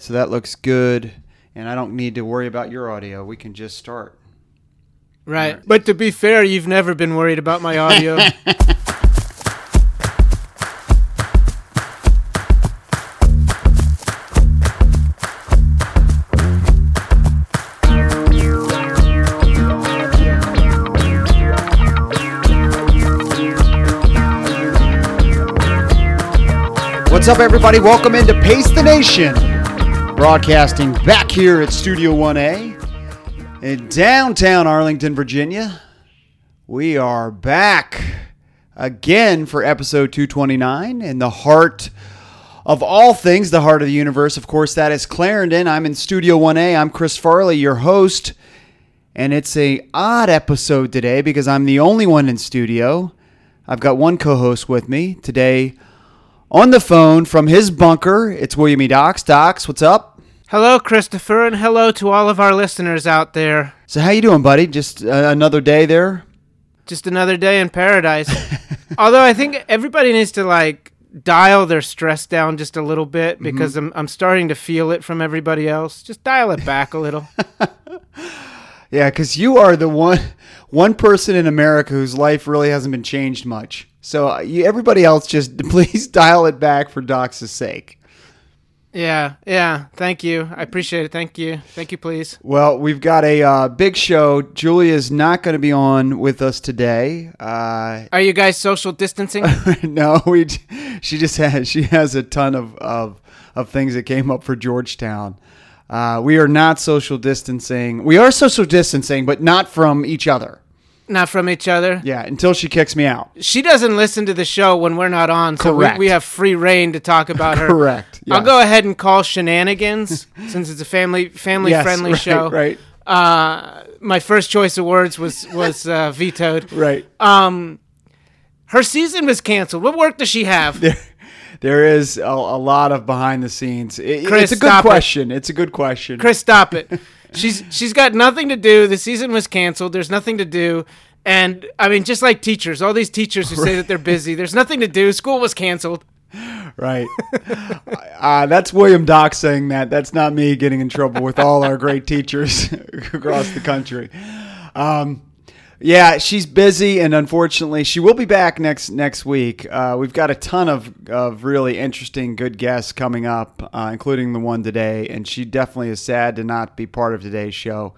So that looks good, and I don't need to worry about your audio. We can just start. Right. But to be fair, you've never been worried about my audio. What's up, everybody? Welcome into Pace the Nation, broadcasting back here at Studio 1A in downtown Arlington, Virginia. We are back again for episode 229 in the heart of all things, the heart of the universe. Of course, that is Clarendon. I'm in Studio 1A. I'm Chris Farley, your host, and it's a odd episode today because I'm the only one in studio. I've got one co-host with me today on the phone from his bunker. It's William E. Docs. Docs, what's up? Hello, Christopher, and hello to all of our listeners out there. So how you doing, buddy? Just uh, another day there. Just another day in paradise. Although I think everybody needs to like dial their stress down just a little bit because I'm I'm starting to feel it from everybody else. Just dial it back a little. Yeah, because you are the one one person in America whose life really hasn't been changed much. So uh, you, everybody else, just please dial it back for Doc's sake. Yeah, yeah. Thank you. I appreciate it. Thank you. Thank you, please. Well, we've got a uh, big show. Julia's not going to be on with us today. Uh, Are you guys social distancing? no, we. She just has. She has a ton of of, of things that came up for Georgetown. Uh, we are not social distancing. We are social distancing, but not from each other. Not from each other. Yeah, until she kicks me out. She doesn't listen to the show when we're not on, so we, Correct. we have free reign to talk about her. Correct. I'll yes. go ahead and call shenanigans since it's a family family Yes, friendly right, show. Right. Uh, my first choice of words was was uh, vetoed. Right. Um, her season was canceled. What work does she have? There, there is a, a lot of behind the scenes. It- Chris, it's a good stop it. question. It's a good question. Chris, stop it. She's she's got nothing to do. The season was canceled. There's nothing to do. And I mean, just like teachers, all these teachers who say that they're busy, there's nothing to do. School was canceled. Right. uh, that's William Dock saying that. That's not me getting in trouble with all our great teachers across the country. Um, yeah, she's busy, and unfortunately, she will be back next next week. Uh, we've got a ton of, of really interesting, good guests coming up, uh, including the one today. And she definitely is sad to not be part of today's show.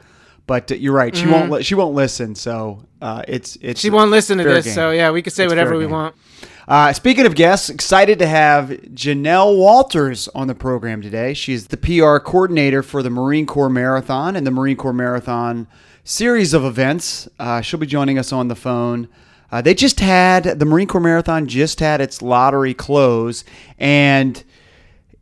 But uh, you're right; she won't. Li- she won't listen. So uh, it's it's. She won't listen to this, game. so yeah, we can say It's whatever we game. want. Uh, speaking of guests, excited to have Janelle Walters on the program today. She's the PR coordinator for the Marine Corps Marathon and the Marine Corps Marathon series of events. Uh, she'll be joining us on the phone. Uh, they just had the Marine Corps Marathon just had its lottery close, and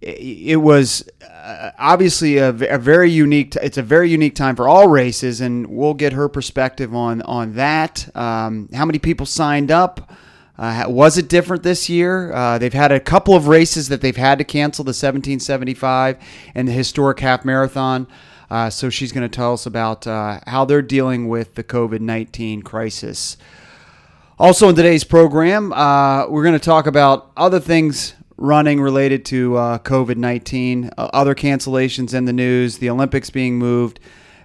it- was uh, obviously a very unique. It's a very unique time for all races, and we'll get her perspective on on that. Um, how many people signed up? Uh, was it different this year? Uh, they've had a couple of races that they've had to cancel: the 1775 and the historic half marathon. Uh, so she's going to tell us about uh, how they're dealing with the COVID 19 crisis. Also, in today's program, uh, we're going to talk about other things running related to uh, COVID 19, uh, other cancellations in the news, the Olympics being moved,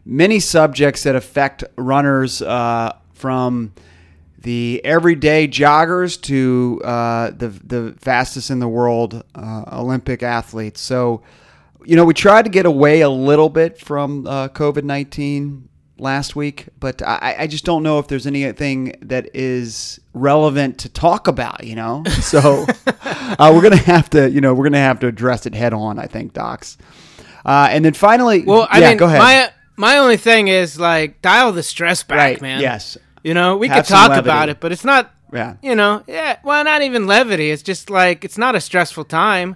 many subjects that affect runners uh, from the everyday joggers to uh, the, the fastest in the world uh, Olympic athletes. So, you know, we tried to get away a little bit from uh, COVID 19 last week, but I, I just don't know if there's anything that is relevant to talk about, you know? So uh, we're going to have to, you know, we're going to have to address it head on, I think, Docs. Uh, and then finally, Well, I yeah, mean, go ahead. my my only thing is like dial the stress back, right, man. yes. You know, we Have could talk levity. about it, but it's not. Yeah. You know, yeah. Well, not even levity. It's just like it's not a stressful time.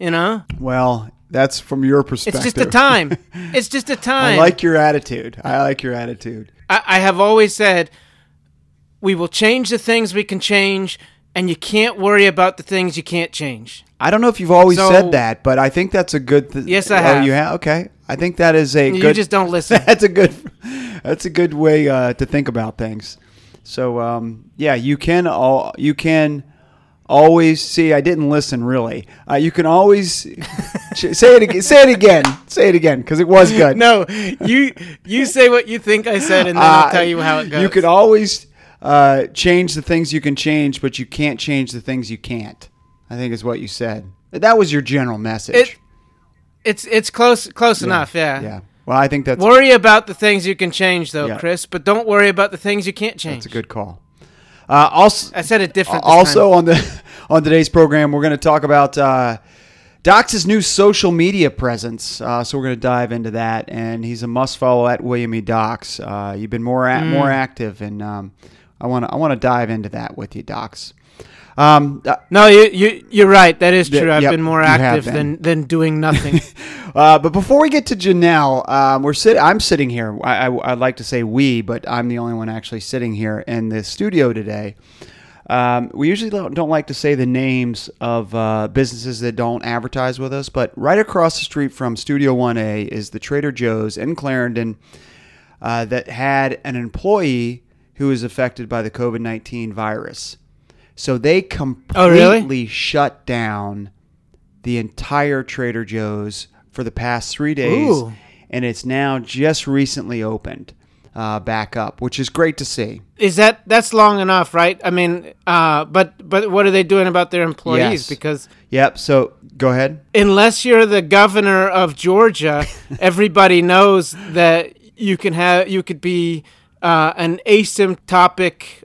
You know, Well, that's from your perspective. it's just a time. it's just a time. I like your attitude. I like your attitude. I, I have always said we will change the things we can change, and you can't worry about the things you can't change. I don't know if you've always So- said that, but I think that's a good. Th- Yes, I oh, have. you have. Okay, I think that is a You good. just don't listen. that's a good. That's a good way uh, to think about things. So um, yeah, you can all you can always see. I didn't listen really. Uh, you can always say it again. Say it again. Say it again because it was good. No, you you say what you think I said, and then Uh, I'll tell you how it goes. You could always uh, change the things you can change, but you can't change the things you can't. I think is what you said. That was your general message. It- It's it's close close enough. Yeah. Yeah. Well, I think that's Worry about the things you can change, though, Yeah. Chris. But don't worry about the things you can't change. that's a good call. Uh, also, I said it different. also time. on the on today's program, we're going to talk about uh, Doc's new social media presence. Uh, so we're going to dive into that, and he's a must follow at William E. Docs. Uh, you've been more a- more Mm. active, and um, I want to I want to dive into that with you, Docs. Um, uh, no, you you you're right. That is true. I've yep, been more active been. than than doing nothing. Uh, but before we get to Janelle, um, we're sit- I'm sitting here. I, I, I'd like to say we, but I'm the only one actually sitting here in the studio today. Um, we usually don't, don't like to say the names of uh, businesses that don't advertise with us, but right across the street from Studio 1A is the Trader Joe's in Clarendon uh, that had an employee who was affected by the COVID 19 virus. So they completely Oh, really? shut down the entire Trader Joe's for the past three days, Ooh. and it's now just recently opened uh, back up, which is great to see. is that that's long enough, right? I mean, uh, but but what are they doing about their employees? Yes. Because Yep. So go ahead. unless you're the governor of Georgia, everybody knows that you can have you could be uh, an asymptotic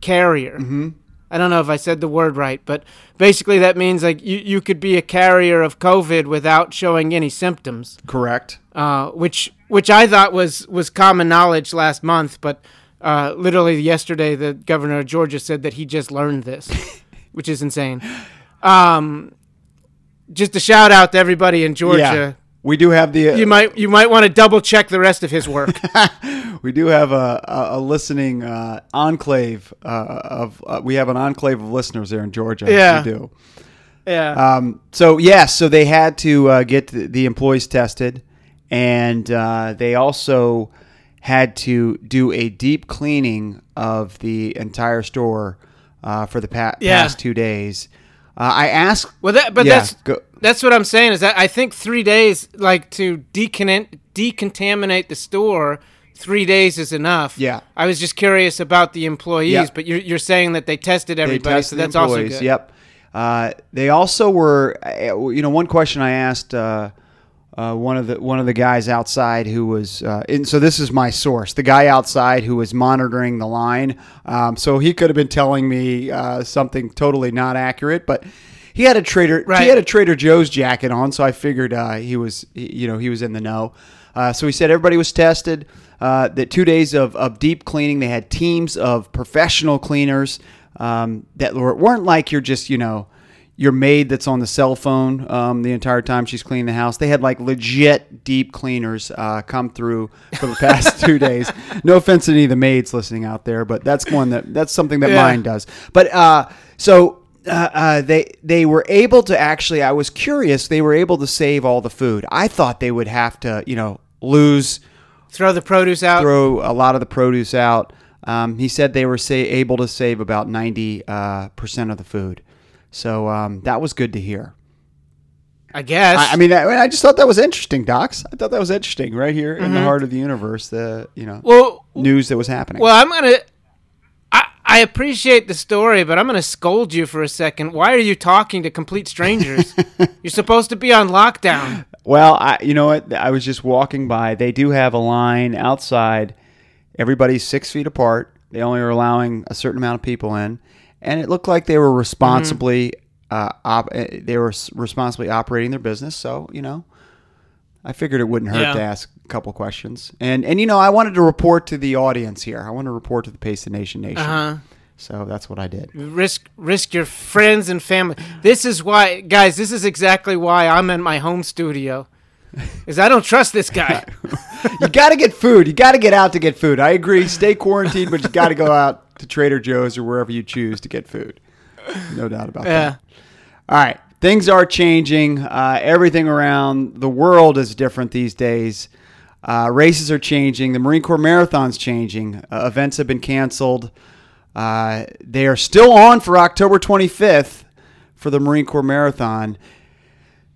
carrier. Mm-hmm. I don't know if I said the word right, but basically that means like you, you could be a carrier of COVID without showing any symptoms, Correct. uh, which which I thought was was common knowledge last month, but uh, literally yesterday the governor of Georgia said that he just learned this, which is insane. Um, just a shout out to everybody in Georgia. Yeah. We do have the You might you might want to double check the rest of his work. we do have a, a, a listening uh, enclave uh, of uh, we have an enclave of listeners there in Georgia. Yeah. we do. yeah. Um, so yes, so they had to uh, get the, employees tested, and uh, they also had to do a deep cleaning of the entire store uh, for the pa- Yeah. past two days. Uh, I asked. Well, that, but Yeah, that's go- that's what I'm saying is that I think three days, like to decon- decontaminate the store, three days is enough. Yeah. I was just curious about the employees, Yeah. but you're you're saying that they tested They everybody, tested so that's also good. Yep. Uh, they also were, you know, one question I asked uh, uh, one of the one of the guys outside who was, uh, and so this is my source, the guy outside who was monitoring the line. Um, so he could have been telling me uh, something totally not accurate, but he had a trader Right. he had a Trader Joe's jacket on, so I figured uh, he was, you know, he was in the know. Uh, so he said everybody was tested. Uh, that two days of, of deep cleaning, they had teams of professional cleaners um, that were, weren't like you're just, you know, your maid that's on the cell phone um, the entire time she's cleaning the house. They had like legit deep cleaners uh, come through for the past two days. No offense to any of the maids listening out there, but that's one that that's something that Yeah. mine does. But uh, so uh, uh, they they were able to actually. I was curious. They were able to save all the food. I thought they would have to, you know, lose Throw the produce out. throw a lot of the produce out. Um, he said they were say, able to save about ninety uh, percent of the food, so um, that was good to hear. I guess. I, I mean, I, I just thought that was interesting, Docs. I thought that was interesting, right here in the Mm-hmm. heart of the universe. The you know well, news that was happening. well, I'm gonna. I, I appreciate the story, but I'm going to scold you for a second. Why are you talking to complete strangers? You're supposed to be on lockdown. Well, I, you know what? I was just walking by. They do have a line outside. Everybody's six feet apart. They only are allowing a certain amount of people in, and it looked like they were responsibly. Uh, op- uh, they were responsibly operating their business. So you know, I figured it wouldn't hurt Yeah. to ask a couple questions. And and you know, I wanted to report to the audience here. I want to report to the Pace the Nation Nation. Uh huh. So that's what I did. risk risk your friends and family. This is why, guys. This is exactly why I'm in my home studio, is I don't trust this guy. you got to get food. You got to get out to get food. I agree. Stay quarantined, but you got to go out to Trader Joe's or wherever you choose to get food. No doubt about yeah. that. All right. Things are changing. Uh, everything around the world is different these days. Uh, races are changing. The Marine Corps Marathon's changing. Uh, events have been canceled. Uh, they are still on for October 25th for the Marine Corps Marathon.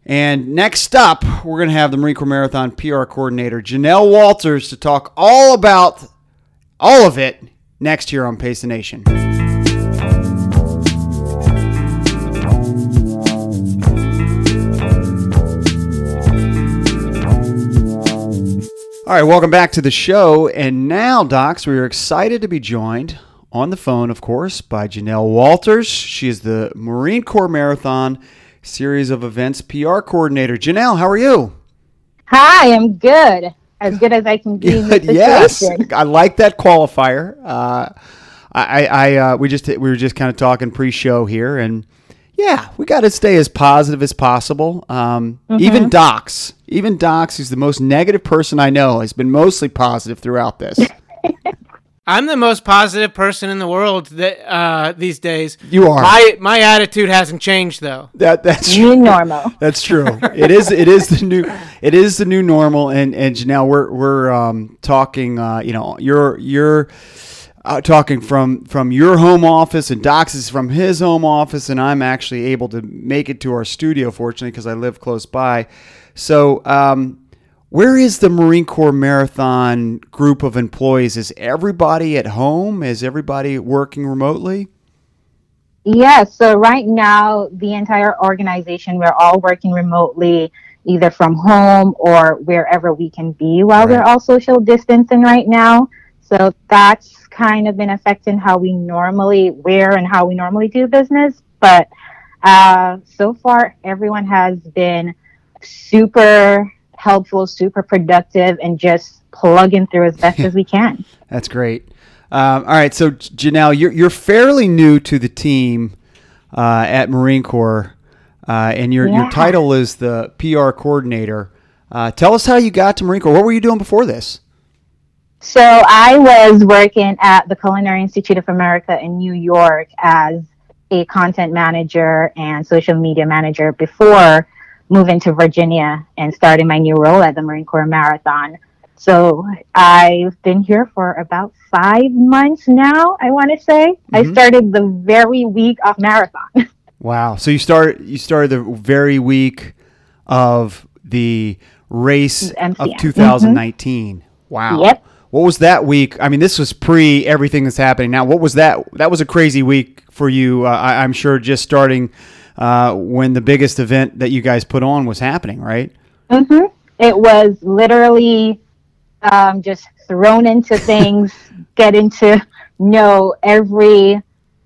And next up, we're going to have the Marine Corps Marathon PR coordinator, Janelle Walters, to talk all about all of it next year on Pace the Nation. All right, welcome back to the show. And now, Docs, we are excited to be joined on the phone, of course, by Janelle Walters. She is the Marine Corps Marathon Series of Events PR coordinator. Janelle, how are you? Hi, I'm good. As good as I can be. Yes. I like that qualifier. Uh, I, I, uh, we just we were just kind of talking pre-show here, and yeah, we got to stay as positive as possible. Um, Even Docs, even Docs, who's the most negative person I know, has been mostly positive throughout this. I'm the most positive person in the world that uh, these days. You are. My my attitude hasn't changed though. That that's New normal. That's true. It is. It is the new. It is the new normal. And and Janelle, we're we're um, talking. Uh, you know, you're you're uh, talking from from your home office, and Docs is from his home office, and I'm actually able to make it to our studio, fortunately, because I live close by. So. Um, where is the Marine Corps Marathon group of employees? Is everybody at home? Is everybody working remotely? Yeah, so right now, the entire organization, we're all working remotely, either from home or wherever we can be while we're all social distancing right now. So that's kind of been affecting how we normally, wear and how we normally do business. But uh, so far, everyone has been super helpful, super productive, and just plugging through as best as we can. That's great. Um, all right, so Janelle, you're you're fairly new to the team uh, at Marine Corps, uh, and your your title is the PR coordinator. Uh, tell us how you got to Marine Corps. What were you doing before this? So I was working at the Culinary Institute of America in New York as a content manager and social media manager before moving to Virginia and starting my new role at the Marine Corps Marathon. So I've been here for about five months now, I want to say. I Mhm. started the very week of marathon. Wow. So you start you started the very week of the race of MCM. 2019. Wow. Yep. What was that week? I mean, this was pre everything that's happening now. What was that? That was a crazy week for you. Uh, I, I'm sure just starting uh, when the biggest event that you guys put on was happening, right? hmm It was literally um, just thrown into things, getting to know every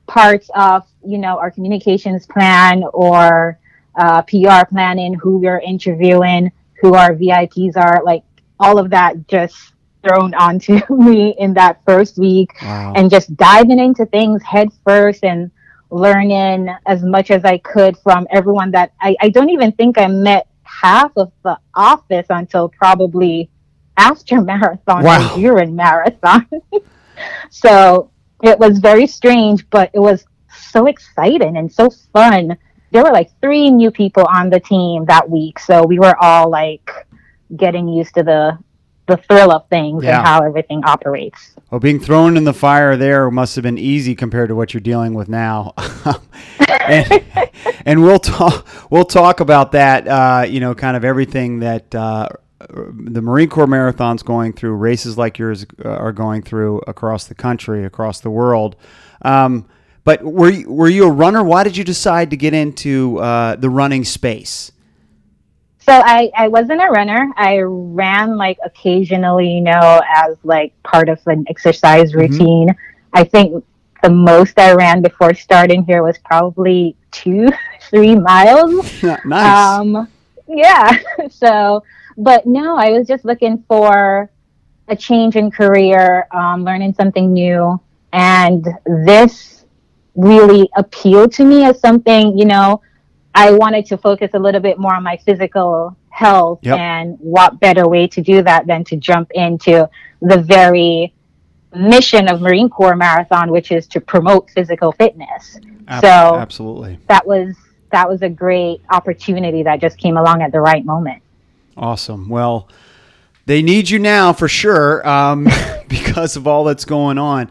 part of you know our communications plan or uh, PR planning, who we're interviewing, who our VIPs are, like all of that just thrown onto me in that first week Wow. and just diving into things head first and learning as much as I could from everyone that I, I don't even think I met half of the office until probably after marathon Wow. or during marathon. so it was very strange, but it was so exciting and so fun. There were like three new people on the team that week, so we were all like getting used to the the thrill of things Yeah. and how everything operates. Well, being thrown in the fire there must have been easy compared to what you're dealing with now. and, and we'll talk. We'll talk about that. Uh, you know, kind of everything that uh, the Marine Corps marathon's going through, races like yours uh, are going through across the country, across the world. Um, but were you, were you a runner? Why did you decide to get into uh, the running space? So I, I wasn't a runner. I ran like occasionally, you know, as like part of an exercise routine. I think the most I ran before starting here was probably two, three miles. nice. Um, yeah. So, but no, I was just looking for a change in career, um, learning something new, and this really appealed to me as something. You know, I wanted to focus a little bit more on my physical health, Yep. and what better way to do that than to jump into the very mission of Marine Corps Marathon, which is to promote physical fitness Ab- so- absolutely. that was that was a great opportunity that just came along at the right moment. Awesome. Well, they need you now for sure um, because of all that's going on.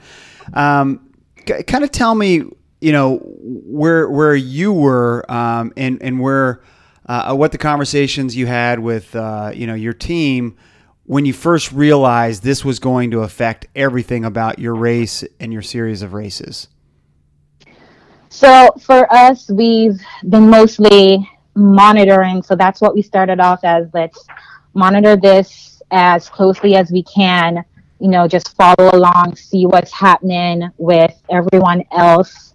Um, kind of tell me, you know, where where you were um, and and where uh, what the conversations you had with uh, you know your team when you first realized this was going to affect everything about your race and your series of races. So for us, we've been mostly monitoring. So that's what we started off as. Let's monitor this as closely as we can you know, just follow along, see what's happening with everyone else.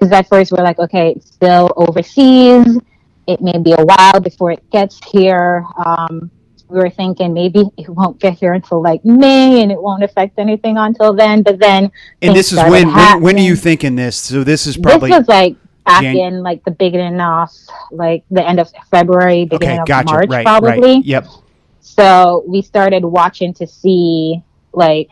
Because at first we're like, okay, it's still overseas. It may be a while before it gets here. Um, we were thinking maybe it won't get here until like May and it won't affect anything until then. But then, and this is when, when, when are you thinking this? So this is probably this was like back Jan- in like the beginning of like the end of February, beginning okay, gotcha. of March, right, probably. Right. Yep. So we started watching to see like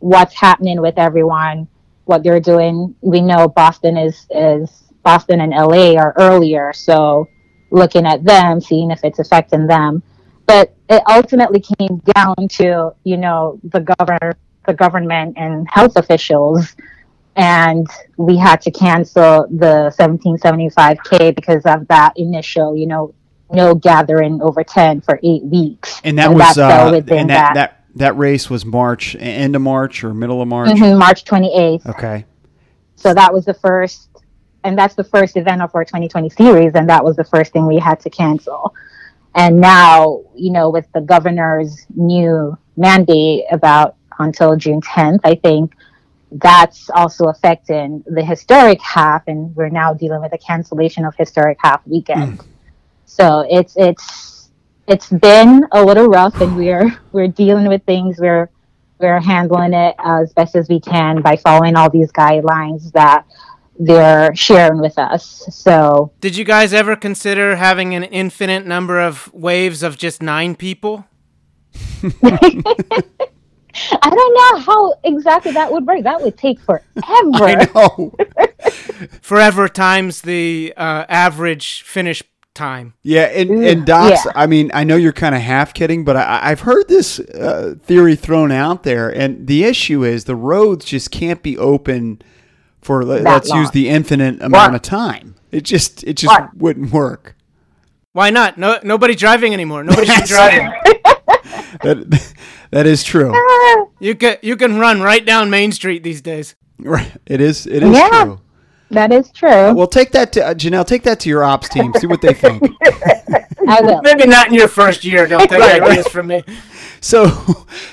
what's happening with everyone, what they're doing. We know Boston is is Boston and LA are earlier, so looking at them, seeing if it's affecting them. But it ultimately came down to you know the governor, the government, and health officials, and we had to cancel the 1775k because of that initial, you know, no gathering over 10 for eight weeks. And that and was uh, and that, that, that that race was March, end of March or middle of March? Mm-hmm, March 28th. Okay. So that was the first, and that's the first event of our 2020 series, and that was the first thing we had to cancel. And now, you know, with the governor's new mandate about until June 10th, I think that's also affecting the historic half, and we're now dealing with a cancellation of historic half weekend. Mm. So it's it's it's been a little rough, and we're we're dealing with things. We're we're handling it as best as we can by following all these guidelines that they're sharing with us. So, did you guys ever consider having an infinite number of waves of just nine people? I don't know how exactly that would work. That would take forever. I know. forever times the uh, average finish time. Yeah, and, and Docs, yeah. I mean, I know you're kind of half kidding, but I, have heard this uh, theory thrown out there, and the issue is the roads just can't be open for that let's long. use the infinite amount of time. It just it just wouldn't work. Why not? No, nobody's driving anymore. Nobody's driving. that that is true. You can you can run right down Main Street these days. Right. It is it is yeah. true. That is true. Well, take that to uh, Janelle. Take that to your ops team. See what they think. I will. Maybe not in your first year. Don't take ideas from me. So,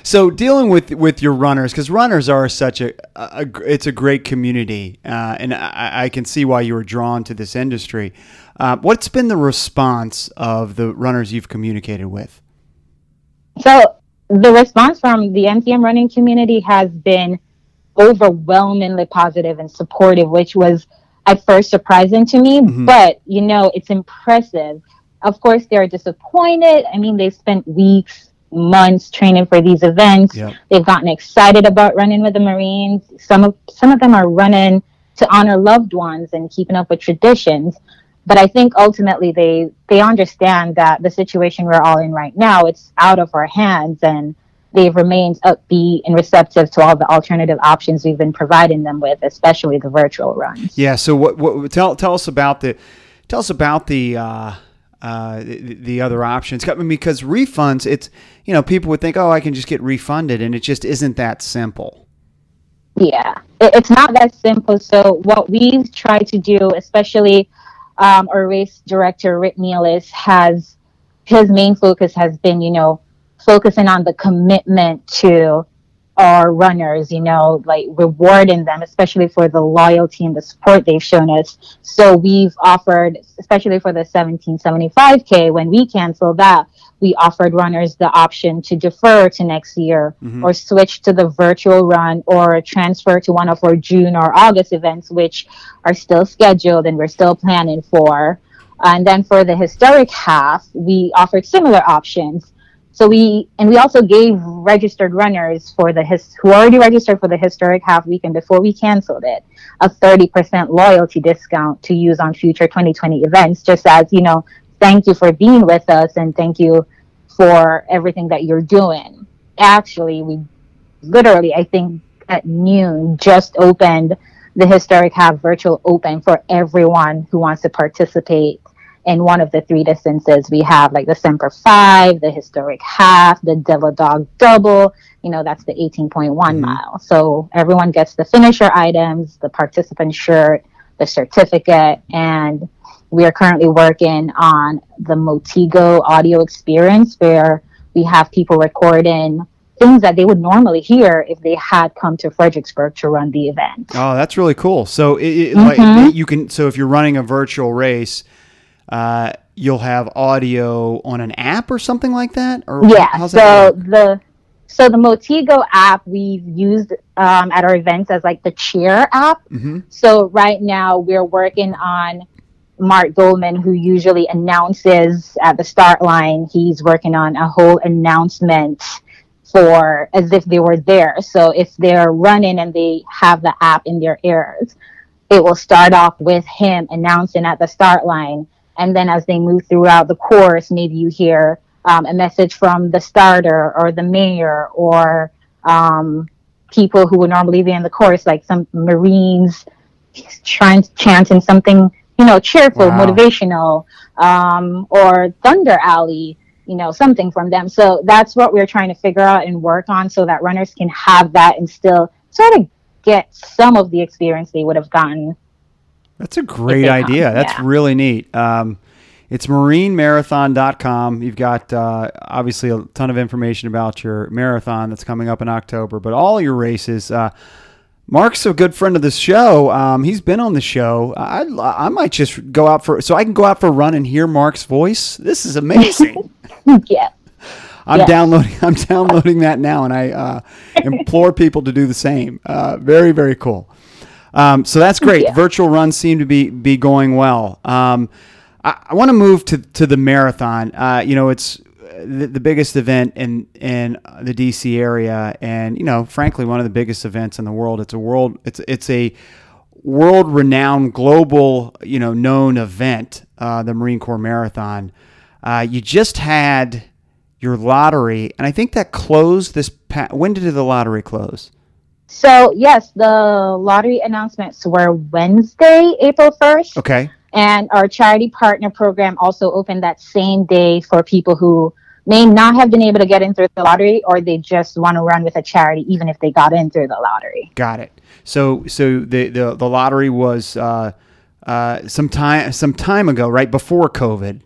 so dealing with with your runners because runners are such a, a, it's a great community, uh, and I, I, can see why you were drawn to this industry. Uh, what's been the response of the runners you've communicated with? So the response from the MCM running community has been overwhelmingly positive and supportive, which was at first surprising to me. Mm-hmm. But, you know, it's impressive. Of course, they're disappointed. I mean, they've spent weeks, months training for these events. Yep. They've gotten excited about running with the Marines. Some of some of them are running to honor loved ones and keeping up with traditions. But I think ultimately they they understand that the situation we're all in right now, it's out of our hands and they've remained upbeat and receptive to all the alternative options we've been providing them with, especially the virtual runs. Yeah. So what? what tell tell us about the tell us about the. Uh, uh, the, the, other options because refunds it's you know people would think oh i can just get refunded and it just isn't that simple yeah it, it's not that simple so what we've tried to do especially um, our race director rick nealis has his main focus has been you know focusing on the commitment to our runners, you know, like rewarding them, especially for the loyalty and the support they've shown us. So we've offered, especially for the 1775K, when we canceled that, we offered runners the option to defer to next year mm-hmm. or switch to the virtual run or transfer to one of our June or August events, which are still scheduled and we're still planning for. And then for the historic half, we offered similar options so we and we also gave registered runners for the his who already registered for the historic half weekend before we canceled it a 30% loyalty discount to use on future 2020 events just as you know thank you for being with us and thank you for everything that you're doing. Actually we literally i think at noon just opened the historic half virtual open for everyone who wants to participate in one of the three distances. We have like the Semper Fi, the historic half, the Devil Dog Double. You know, that's the 18.1 mm-hmm. mile. So everyone gets the finisher items, the participant shirt, the certificate, and we are currently working on the Motigo audio experience where we have people recording things that they would normally hear if they had come to Fredericksburg to run the event. Oh, that's really cool. So it, it, mm-hmm. like, you can so if you're running a virtual race, uh, you'll have audio on an app or something like that. Or yeah, so the so the Motigo app we've used um, at our events as like the cheer app. Mm-hmm. So right now we're working on Mark Goldman, who usually announces at the start line. He's working on a whole announcement for as if they were there. So if they're running and they have the app in their ears, it will start off with him announcing at the start line. And then as they move throughout the course, maybe you hear um, a message from the starter or the mayor or um, people who would normally be in the course, like some Marines trying to chanting something, you know, cheerful, wow. motivational, um, or Thunder Alley you know something from them so that's what we're trying to figure out and work on so that runners can have that and still sort of get some of the experience they would have gotten that's a great idea that's yeah. really neat um, it's marinemarathon.com you've got uh, obviously a ton of information about your marathon that's coming up in october but all your races uh, Mark's a good friend of the show. Um, he's been on the show. I, I might just go out for so I can go out for a run and hear Mark's voice. This is amazing. yeah. I'm yes. downloading. I'm downloading that now, and I uh, implore people to do the same. Uh, very, very cool. Um, so that's great. Yeah. Virtual runs seem to be be going well. Um, I, I want to move to to the marathon. Uh, you know, it's the, the, biggest event in in the DC area, and you know, frankly, one of the biggest events in the world. It's a world. It's it's a world renowned, global, you know, known event, uh, the Marine Corps Marathon. Uh, you just had your lottery, and I think that closed this. Pa- when did the lottery close? So yes, the lottery announcements were Wednesday, April first. Okay. And our charity partner program also opened that same day for people who may not have been able to get in through the lottery or they just want to run with a charity even if they got in through the lottery. Got it. So so the the, the lottery was uh, uh, some time some time ago, right before COVID.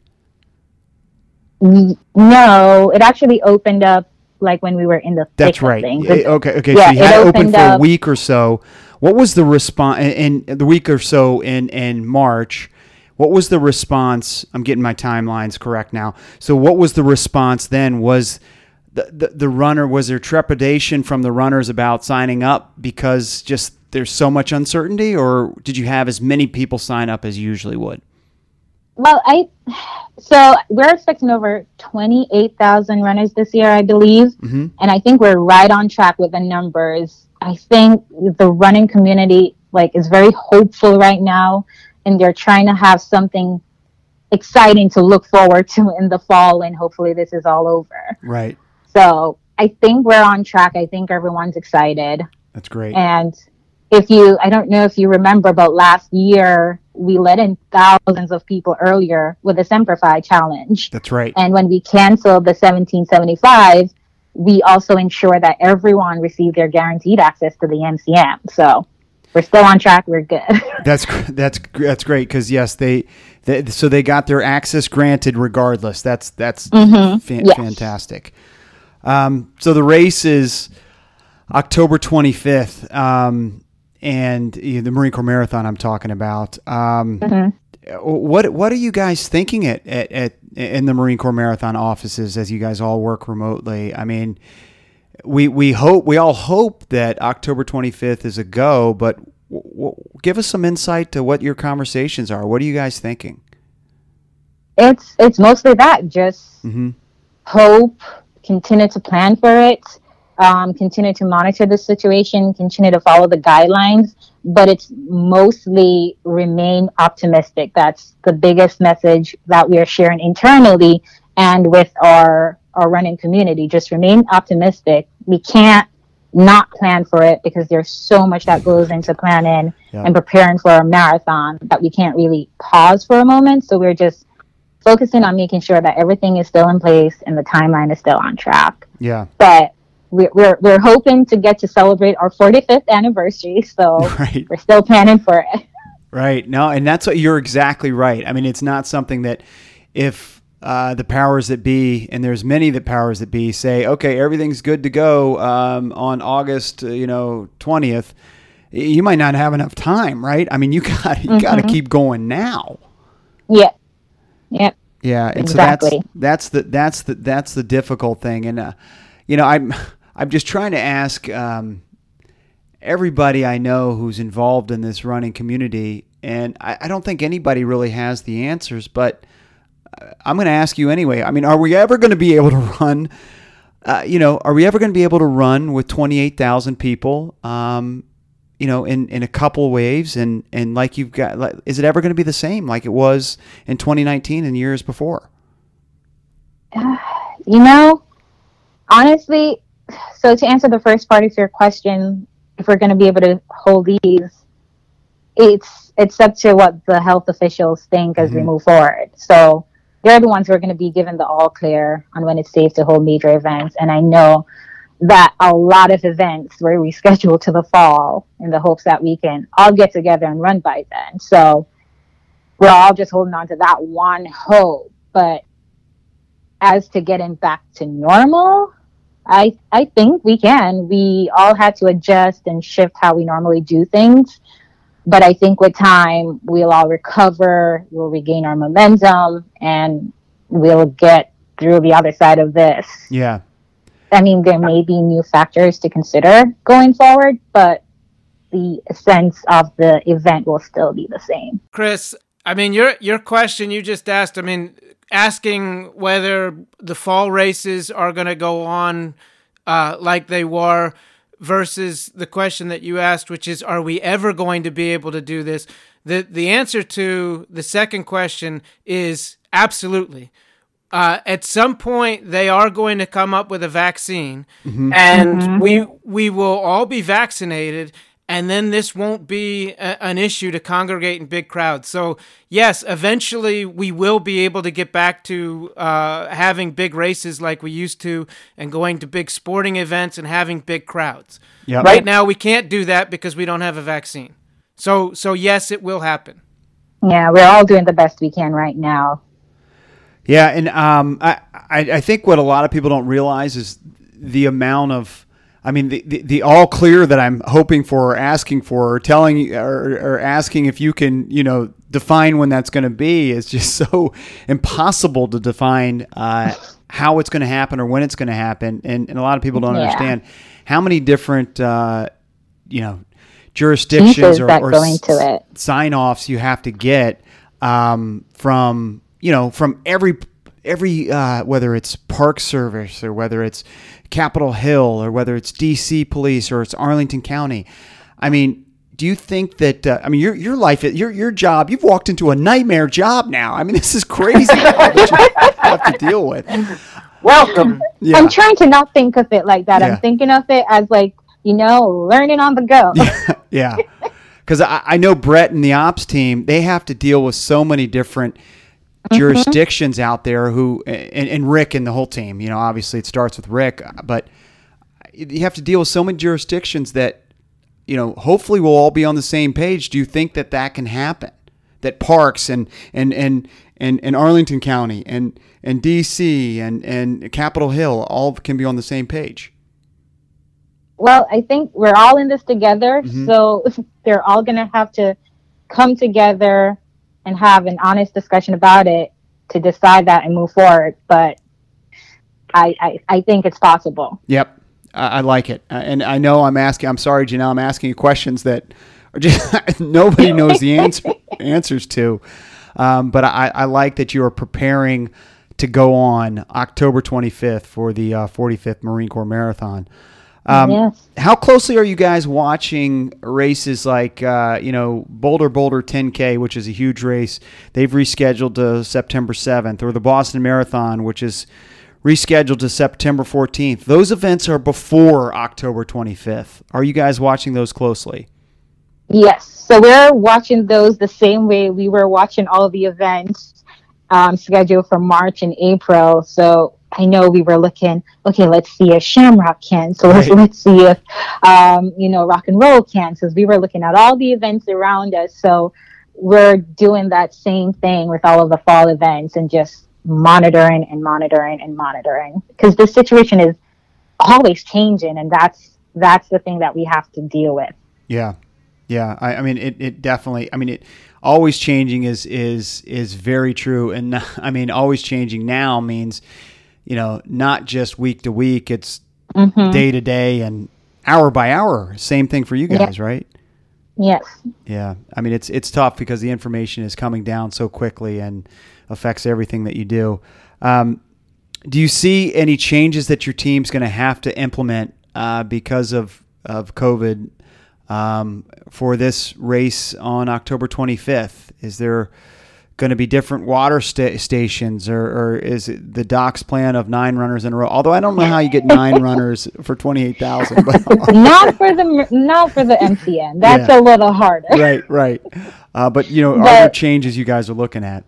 No, it actually opened up like when we were in the That's right. Eh, okay, okay. Yeah, so you had it open for a week or so. What was the response in, in the week or so in in March? What was the response? I'm getting my timelines correct now. So what was the response then? Was the, the, the runner was there trepidation from the runners about signing up because just there's so much uncertainty, or did you have as many people sign up as you usually would? Well, I so we're expecting over twenty eight thousand runners this year, I believe, mm-hmm. and I think we're right on track with the numbers. I think the running community like is very hopeful right now, and they're trying to have something exciting to look forward to in the fall, and hopefully this is all over. Right. So I think we're on track. I think everyone's excited. That's great. And if you, I don't know if you remember, but last year we let in thousands of people earlier with the Semper Fi challenge. That's right. And when we canceled the 1775, we also ensure that everyone received their guaranteed access to the MCM. So we're still on track. We're good. that's that's that's great because yes, they, they, so they got their access granted regardless. That's that's mm-hmm. fa- yes. fantastic. Um, so the race is October 25th. Um, and you know, the Marine Corps Marathon I'm talking about. Um, mm-hmm. What what are you guys thinking at, at, at in the Marine Corps Marathon offices as you guys all work remotely? I mean, we we hope we all hope that October 25th is a go, but w- w- give us some insight to what your conversations are. What are you guys thinking? It's it's mostly that just mm-hmm. hope, continue to plan for it um, continue to monitor the situation, continue to follow the guidelines, but it's mostly remain optimistic. That's the biggest message that we are sharing internally and with our our running community. Just remain optimistic. We can't not plan for it because there's so much that goes into planning Yeah. and preparing for a marathon that we can't really pause for a moment. So we're just focusing on making sure that everything is still in place and the timeline is still on track. Yeah. But we're, we're, we're hoping to get to celebrate our 45th anniversary. So Right. we're still planning for it. Right. No, and that's what you're exactly right. I mean, it's not something that if uh, the powers that be, and there's many that powers that be, say, okay, everything's good to go um, on August, uh, you know, twentieth. You might not have enough time, right? I mean, you got you got to keep going now. Yeah. Yep. Yeah, and Exactly. so that's that's the that's the that's the difficult thing, and uh, you know, I'm I'm just trying to ask um, everybody I know who's involved in this running community, and I, I don't think anybody really has the answers, but uh, I'm going to ask you anyway. I mean, are we ever going to be able to run? Uh, you know, are we ever going to be able to run with 28,000 people? Um, you know, in, in a couple waves, and, and like you've got, like, is it ever going to be the same like it was in 2019 and years before? You know, honestly, so to answer the first part of your question, if we're going to be able to hold these, it's it's up to what the health officials think as we Mhm. move forward. So they're the ones who are going to be given the all clear on when it's safe to hold major events. And I know that a lot of events were rescheduled to the fall in the hopes that we can all get together and run by then. So we're all just holding on to that one hope. But as to getting back to normal, I I think we can. We all had to adjust and shift how we normally do things. But I think with time we'll all recover, we'll regain our momentum and we'll get through the other side of this. Yeah. I mean there may be new factors to consider going forward, but the sense of the event will still be the same. Chris, I mean your your question you just asked, I mean asking whether the fall races are going to go on uh, like they were versus the question that you asked which is are we ever going to be able to do this? The the answer to the second question is absolutely. Uh, at some point, they are going to come up with a vaccine, and we we will all be vaccinated, and then this won't be a, an issue to congregate in big crowds. So yes, eventually we will be able to get back to uh, having big races like we used to, and going to big sporting events and having big crowds. Yep. Right now, we can't do that because we don't have a vaccine. So so yes, it will happen. Yeah, we're all doing the best we can right now. Yeah, and um, I, I I think what a lot of people don't realize is the amount of, I mean, the, the, the all clear that I'm hoping for, or asking for, or telling, or, or asking if you can, you know, define when that's going to be is just so impossible to define uh, how it's going to happen or when it's going to happen, and, and a lot of people don't Yeah. understand how many different, uh, you know, jurisdictions or, or sign offs you have to get um, from you know from every every uh, whether it's Park Service or whether it's Capitol Hill or whether it's DC Police or it's Arlington County. I mean, do you think that uh, I mean your your life your your job you've walked into a nightmare job now. I mean, this is crazy have to deal with. Welcome. Yeah. I'm trying to not think of it like that. Yeah. I'm thinking of it as like, you know, learning on the go. yeah. Because I, I know Brett and the ops team, they have to deal with so many different jurisdictions out there who, and, and Rick and the whole team, you know, obviously it starts with Rick, but you have to deal with so many jurisdictions that, you know, hopefully we'll all be on the same page. Do you think that that can happen? That Parks and, and, and, and, and Arlington County and, and DC and, and Capitol Hill all can be on the same page? Well, I think we're all in this together, Mhm. so they're all gonna have to come together and have an honest discussion about it to decide that and move forward. But I, I, I think it's possible. Yep, I, I like it, Uh, and I know I'm asking. I'm sorry, Janelle. I'm asking you questions that are just nobody knows the answer answers to. Um, but I, I like that you are preparing to go on October 25th for the uh, 45th Marine Corps Marathon. Um, yes. How closely are you guys watching races like uh, you know Bolder Boulder 10K, which is a huge race? They've rescheduled to September 7th, or the Boston Marathon, which is rescheduled to September 14th. Those events are before October 25th. Are you guys watching those closely? Yes. So we're watching those the same way we were watching all the events um, scheduled for March and April. So I know we were looking, okay, let's see if Shamrock can. So let's, let's see if, um, you know, Rock and Roll can. So we were looking at all the events around us. So we're doing that same thing with all of the fall events and just monitoring and monitoring and monitoring because the situation is always changing and that's that's the thing that we have to deal with Yeah, yeah. I, I mean, it, it definitely. I mean, it always changing is is is very true. And I mean, always changing now means, you know, not just week to week. It's Mhm. day to day and hour by hour. Same thing for you Yeah. guys, right? yes Yeah. I mean, it's it's tough because the information is coming down so quickly and affects everything that you do. Um, do you see any changes that your team's going to have to implement uh, because of of COVID um, for this race on October 25th? Is there going to be different water sta- stations, or, or is it the doc's plan of nine runners in a row? Although I don't know how you get nine runners for 28,000. But not for the not for the MCM that's Yeah. a little harder right, right. Uh, but you know, are But- there changes you guys are looking at?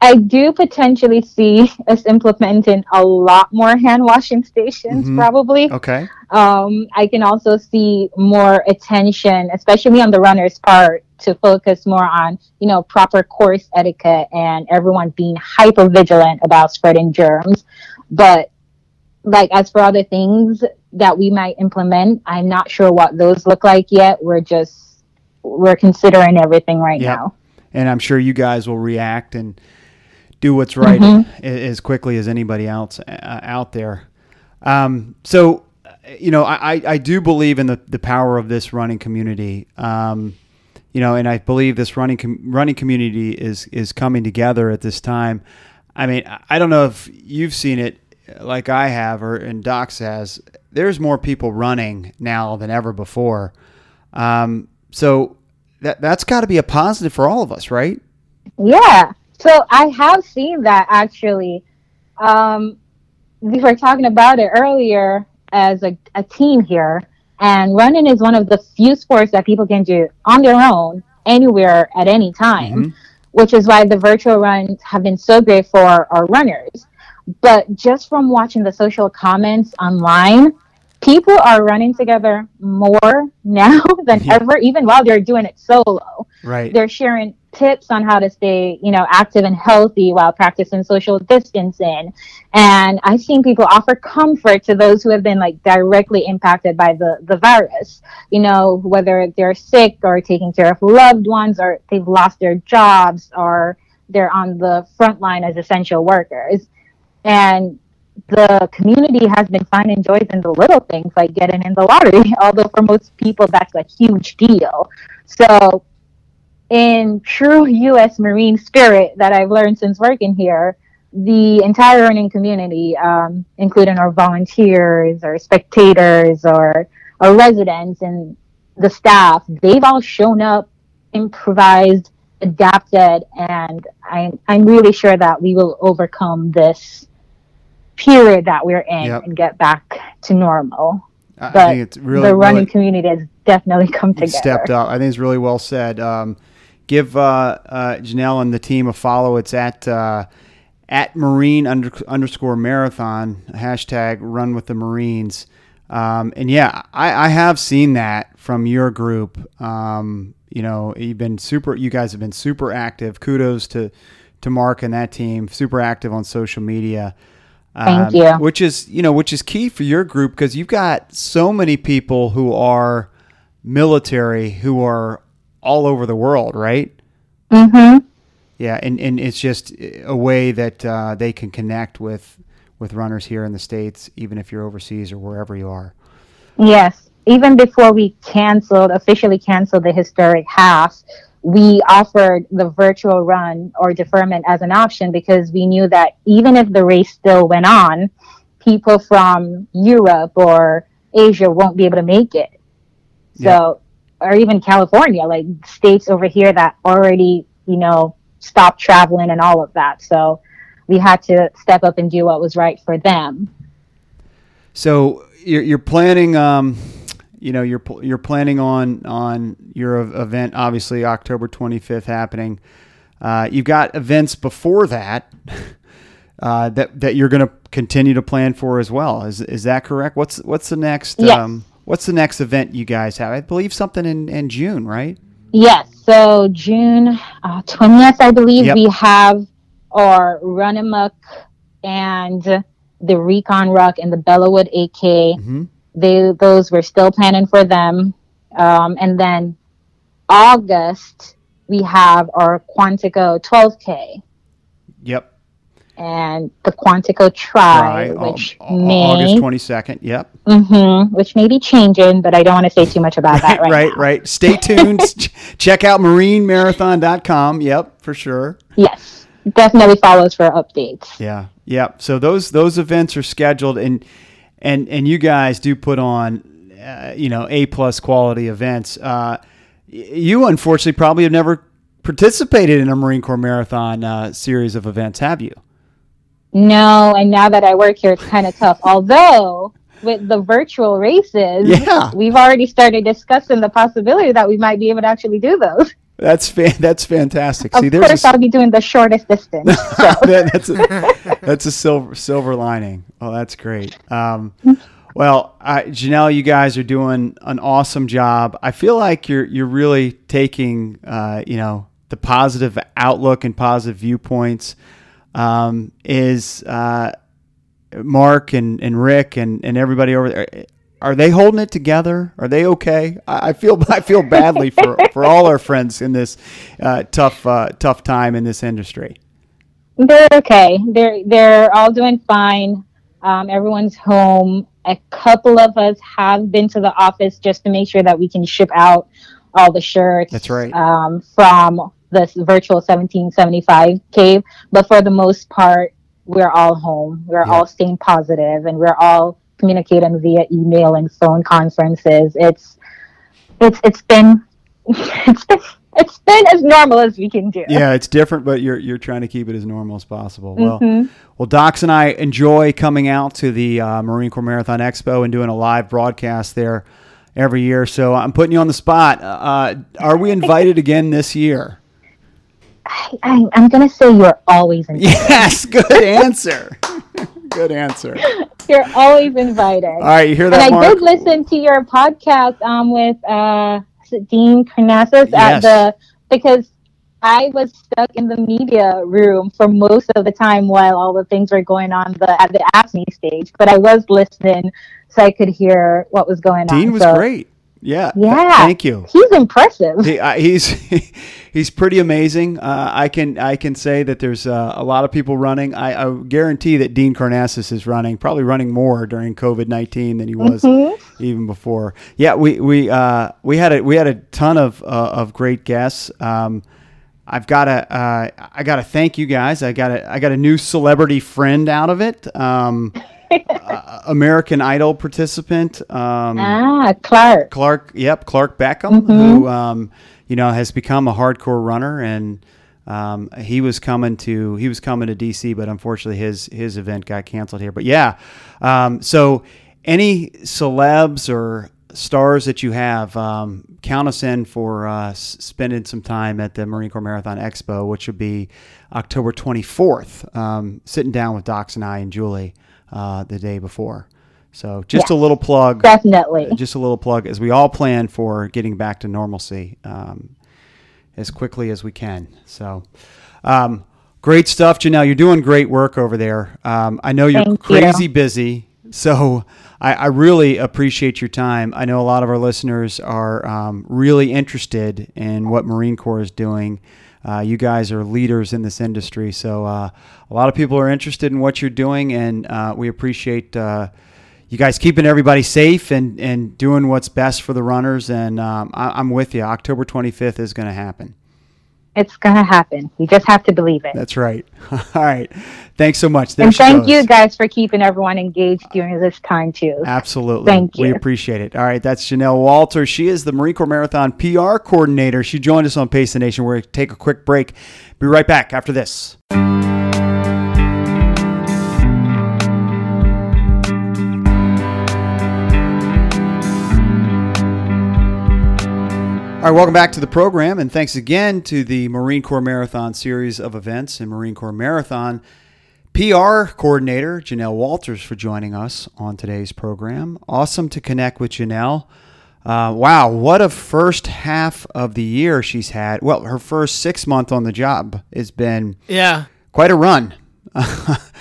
i do potentially see us implementing a lot more hand washing stations Mhm. probably Okay. Um, I can also see more attention, especially on the runner's part, to focus more on, you know, proper course etiquette and everyone being hyper vigilant about spreading germs. But like as for other things that we might implement, I'm not sure what those look like yet. We're just we're considering everything right Yep. now. And I'm sure you guys will react and do what's right Mhm. as quickly as anybody else uh, out there. Um, so, you know, I, I- do believe in the, the power of this running community. Um, you know, and I believe this running com- running community is is coming together at this time. I mean, I- don't know if you've seen it like I have, or and Docs has. There's more people running now than ever before. Um, so that that's got to be a positive for all of us, right? Yeah. So I have seen that actually. Um, we were talking about it earlier as a, a team here, and running is one of the few sports that people can do on their own, anywhere, at any time, Mhm. which is why the virtual runs have been so great for our runners. But just from watching the social comments online, people are running together more now than Yeah. ever, even while they're doing it solo Right. they're sharing tips on how to stay, you know, active and healthy while practicing social distancing. And I've seen people offer comfort to those who have been like directly impacted by the, the virus, you know, whether they're sick or taking care of loved ones or they've lost their jobs or they're on the front line as essential workers. And the community has been finding joys in the little things like getting in the lottery, although for most people that's a huge deal. So in true U.S. Marine spirit that I've learned since working here, the entire running community, um, including our volunteers or spectators or our residents and the staff, they've all shown up, improvised, adapted, and I'm, I'm really sure that we will overcome this period that we're in Yep. and get back to normal. I- I But think it's really the running really community has definitely come together. stepped up. I think it's really well said. Um, give uh, uh, Janelle and the team a follow. It's at uh, at Marine under, underscore Marathon hashtag Run with the Marines. Um, and yeah, I, I have seen that from your group. Um, you know, you've been super. You guys have been super active. Kudos to to Mark and that team. Super active on social media. Thank Um, you. Which is you know which is key for your group because you've got so many people who are military who are all over the world, right? Mm-hmm. Yeah, and, and it's just a way that uh, they can connect with with runners here in the states, even if you're overseas or wherever you are. Yes. Even before we canceled, officially canceled the historic half, we offered the virtual run or deferment as an option because we knew that even if the race still went on, people from Europe or Asia won't be able to make it. So, or even California, like states over here that already, you know, stopped traveling and all of that. So, we had to step up and do what was right for them. So you're, you're planning, um, you know, you're you're planning on on your ev- event, obviously October 25th happening. Uh, you've got events before that uh, that that you're going to continue to plan for as well. Is is that correct? What's what's the next? Yes. Um, what's the next event you guys have? I believe something in, in June, right? Yes. So June uh, twentieth, I believe Yep. we have our Run Amuck and the Recon Ruck and the Belleau Wood AK. Mhm. They those we're still planning for them, um, and then August we have our Quantico twelve K Yep. and the Quantico Try, Try, which may August 22nd. Yep. hmm which may be changing, but I don't want to say too much about that right, right, now. right. Stay tuned. Check out marinemarathon.com. Yep, for sure. Yes, definitely follow us for updates. Yeah, yeah. So those those events are scheduled, and and and you guys do put on, uh, you know, a plus quality events. Uh, you unfortunately probably have never participated in a Marine Corps Marathon uh, series of events, have you? No, and now that I work here, it's kind of tough. Although with the virtual races, Yeah. we've already started discussing the possibility that we might be able to actually do those. That's fan- that's fantastic. Of See, there's course, I'll be doing the shortest distance. So. that, that's a, that's a silver silver lining. Oh, that's great. Um, well, I, Janelle, you guys are doing an awesome job. I feel like you're you're really taking uh, you know the positive outlook and positive viewpoints. Um, is uh, Mark and, and Rick and, and everybody over there? Are they holding it together? Are they okay? I I feel I feel badly for, for all our friends in this uh, tough uh, tough time in this industry. They're okay. They're they're all doing fine. Um, everyone's home. A couple of us have been to the office just to make sure that we can ship out all the shirts. That's right. Um, from this virtual 1775 K, but for the most part, we're all home. We're Yeah. all staying positive, and we're all communicating via email and phone conferences. It's it's it's been it's been it's been as normal as we can do. yeah, it's different, but you're you're trying to keep it as normal as possible. Well, Mhm. well, Docs and I enjoy coming out to the uh, Marine Corps Marathon Expo and doing a live broadcast there every year. So I'm putting you on the spot. Uh, are we invited again this year? I, I, I'm gonna say you're always invited. Yes, good answer. Good answer. You're always invited. All right, you hear that? and that, I Mark? did listen to your podcast um, with uh, Dean Karnazes Yes. at the because I was stuck in the media room for most of the time while all the things were going on the at the AFSMI stage. But I was listening so I could hear what was going on. Dean was So great. Yeah. Yeah. Thank you. He's impressive. He, uh, he's he's pretty amazing. Uh, I can I can say that there's uh, a lot of people running. I, I guarantee that Dean Karnazes is running, probably running more during COVID nineteen than he was Mhm. even before. Yeah, we we uh, we had a we had a ton of uh, of great guests. Um, I've got to uh, I got to thank you guys. I got a I got a new celebrity friend out of it. Um, uh, American Idol participant. Um, ah, Clark. Clark, yep, Clark Beckham, who um, you know has become a hardcore runner, and um, he was coming to he was coming to DC, but unfortunately his his event got canceled here. But yeah, um, so any celebs or stars that you have, um, count us in for uh, spending some time at the Marine Corps Marathon Expo, which would be October 24th. Um, sitting down with Docs and I and Julie uh, the day before. So just a little plug Definitely. just a little plug as we all plan for getting back to normalcy um, as quickly as we can. So, um, great stuff, Janelle. You're doing great work over there. Um, I know you're Thank crazy you. busy, so I, I really appreciate your time. I know a lot of our listeners are um, really interested in what Marine Corps is doing. Uh, you guys are leaders in this industry, so uh, a lot of people are interested in what you're doing, and uh, we appreciate uh, you guys keeping everybody safe and, and doing what's best for the runners. And um, I, I'm with you. October 25th is going to happen. It's gonna happen. You just have to believe it. That's right. All right. Thanks so much. There and thank goes. you guys for keeping everyone engaged during this time too. Absolutely. Thank you. We appreciate it. All right. That's Janelle Walter. She is the Marine Corps Marathon PR coordinator. She joined us on Pace the Nation. We're going to take a quick break. Be right back after this. All right, welcome back to the program, and thanks again to the Marine Corps Marathon series of events and Marine Corps Marathon PR coordinator Janelle Walters for joining us on today's program. Awesome to connect with Janelle. Uh, wow, what a first half of the year she's had. Well, her first six month on the job has been Yeah. quite a run.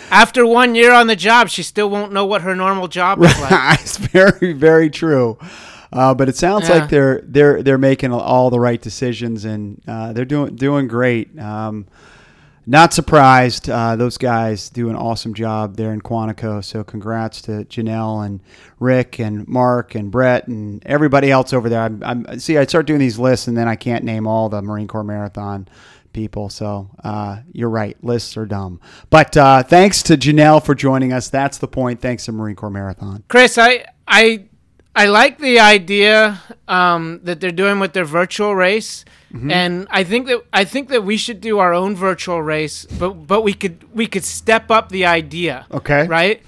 After one year on the job, she still won't know what her normal job is like. it's very, very true. Uh, but it sounds Yeah. like they're they're they're making all the right decisions and uh, they're doing doing great. Um, not surprised. Uh, those guys do an awesome job there in Quantico. So congrats to Janelle and Rick and Mark and Brett and everybody else over there. I'm, I'm see. I start doing these lists and then I can't name all the Marine Corps Marathon people. So uh, you're right. Lists are dumb. But uh, thanks to Janelle for joining us. That's the point. Thanks to Marine Corps Marathon. Chris, I I I like the idea um, that they're doing with their virtual race, Mm-hmm. and I think that I think that we should do our own virtual race, but but we could we could step up the idea. Okay. Right.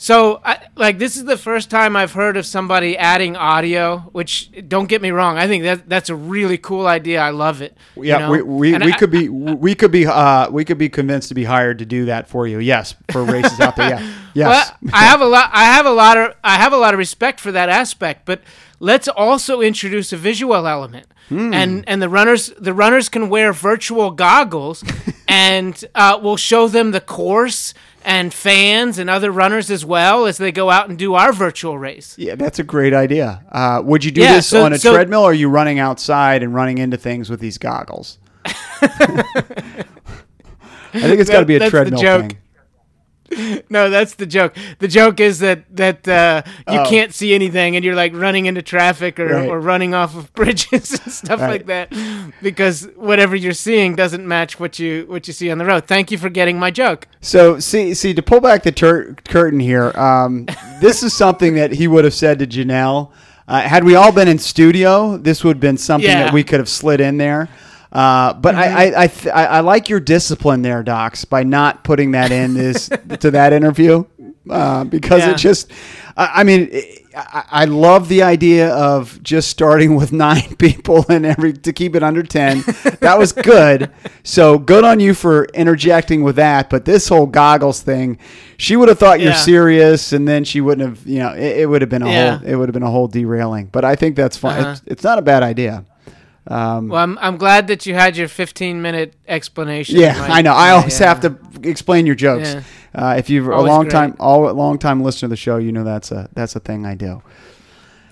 So, I, like, this is the first time I've heard of somebody adding audio. Which, don't get me wrong, I think that that's a really cool idea. I love it. you Yeah, know? we, we, we I- could be we could be uh, we could be convinced to be hired to do that for you. Yes, for races out there. Yeah, yes. Well, I have a lot. I have a lot of. I have a lot of respect for that aspect. But let's also introduce a visual element, Hmm. and and the runners the runners can wear virtual goggles, and uh, we'll show them the course and fans and other runners as well as they go out and do our virtual race. yeah, that's a great idea. Uh, would you do Yeah, this so- on a so- treadmill, or are you running outside and running into things with these goggles? I think it's got to be a treadmill joke. thing. No, that's the joke. The joke is that that uh, you Oh. can't see anything, and you're like running into traffic or, Right. or running off of bridges and stuff Right. like that, because whatever you're seeing doesn't match what you what you see on the road. Thank you for getting my joke. So see, see to pull back the tur- curtain here. Um, this is something that he would have said to Janelle. Uh, had we all been in studio, this would have been something Yeah. that we could have slid in there. Uh, but I, I, I, th- I, I like your discipline there, Docs, by not putting that in this to that interview uh, because Yeah. it just. I, I mean, I, I love the idea of just starting with nine people and every to keep it under ten. That was good. So good on you for interjecting with that. But this whole goggles thing, she would have thought you're serious, and then she wouldn't have. You know, it, it would have been a Yeah. whole. It would have been a whole derailing. But I think that's fine. Uh-huh. It's, it's not a bad idea. Um, Well, I'm I'm glad that you had your 15 minute explanation. yeah, I know. I always uh, have to explain your jokes. Yeah. Uh, if you're a long great. time, all long time listener of the show, you know that's a that's a thing I do.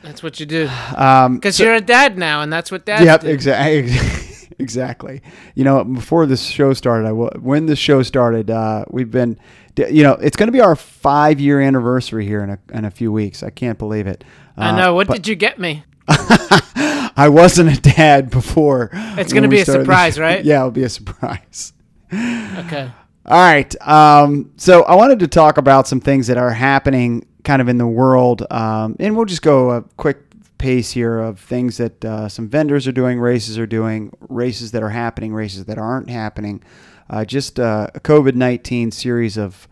That's what you do. Um, Because so- you're a dad now, and that's what dads Yep, do. exactly. exactly. You know, before this show started, I when this show started, uh, we've been, you know, it's going to be our five year anniversary here in a, in a few weeks. I can't believe it. I Uh, know. What but did you get me? I wasn't a dad before. It's gonna be a surprise, right? Yeah, it'll be a surprise. Okay. All right. Um, so I wanted to talk about some things that are happening kind of in the world. Um, and we'll just go a quick pace here of things that uh, some vendors are doing, races are doing, races that are happening, races that aren't happening. Uh, just uh, a COVID 19 series of,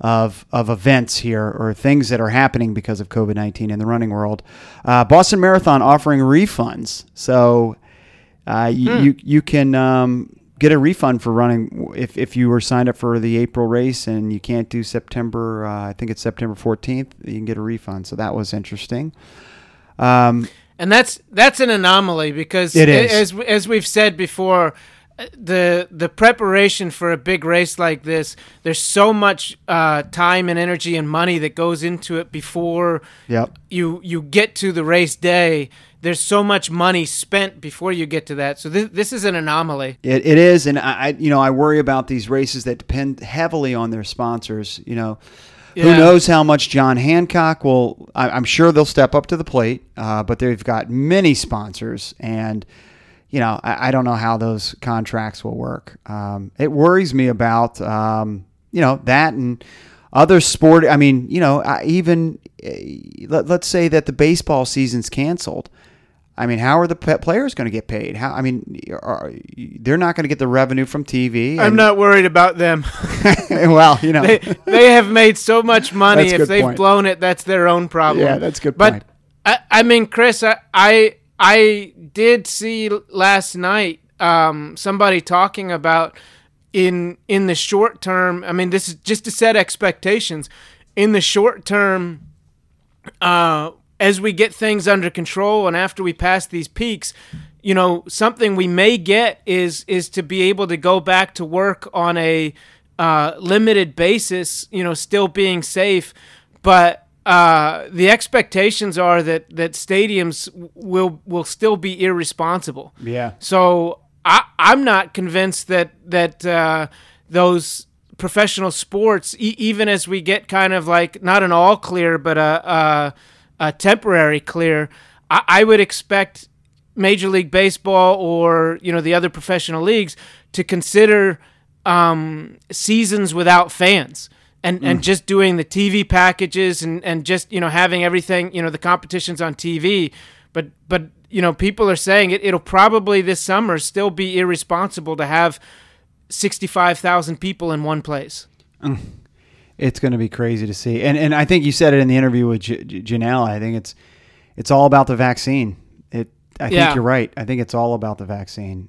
of, of events here or things that are happening because of COVID 19 in the running world. Uh, Boston Marathon offering refunds. So uh, you, you you can um, get a refund for running if, if you were signed up for the April race and you can't do September. Uh, I think it's September 14th. You can get a refund. So that was interesting. Um, And that's that's an anomaly because It is. as as we've said before, the the preparation for a big race like this, there's so much uh, time and energy and money that goes into it before Yep. you you get to the race day. There's so much money spent before you get to that. So this this is an anomaly. It, it is, and I, I you know I worry about these races that depend heavily on their sponsors. You know, who knows how much John Hancock will? I, I'm sure they'll step up to the plate, uh, but they've got many sponsors, and you know I, I don't know how those contracts will work. Um, it worries me about um, you know that and other sport. I mean, you know, I, even eh, let, let's say that the baseball season's canceled. I mean, how are the players going to get paid? How? I mean, are, they're not going to get the revenue from TV. I'm not worried about them. well, you know. they, they have made so much money. If they've point. blown it, that's their own problem. Yeah, that's a good but point. I, I mean, Chris, I, I I did see last night um, somebody talking about in in the short term. I mean, this is just to set expectations. In the short term, uh, as we get things under control and after we pass these peaks, you know, something we may get is is to be able to go back to work on a uh, limited basis. You know, still being safe, but uh, the expectations are that that stadiums will will still be irresponsible. Yeah. So I I'm not convinced that that uh, those professional sports, e- even as we get kind of like not an all clear, but a, a, a temporary clear, I, I would expect Major League Baseball or you know the other professional leagues to consider um, seasons without fans and and mm. just doing the TV packages and and just you know having everything you know the competitions on TV, but but you know people are saying it it'll probably this summer still be irresponsible to have sixty five thousand people in one place. Mm. It's going to be crazy to see, and and I think you said it in the interview with J- J- Janelle. I think it's it's all about the vaccine. It. I think Yeah. you're right. I think it's all about the vaccine,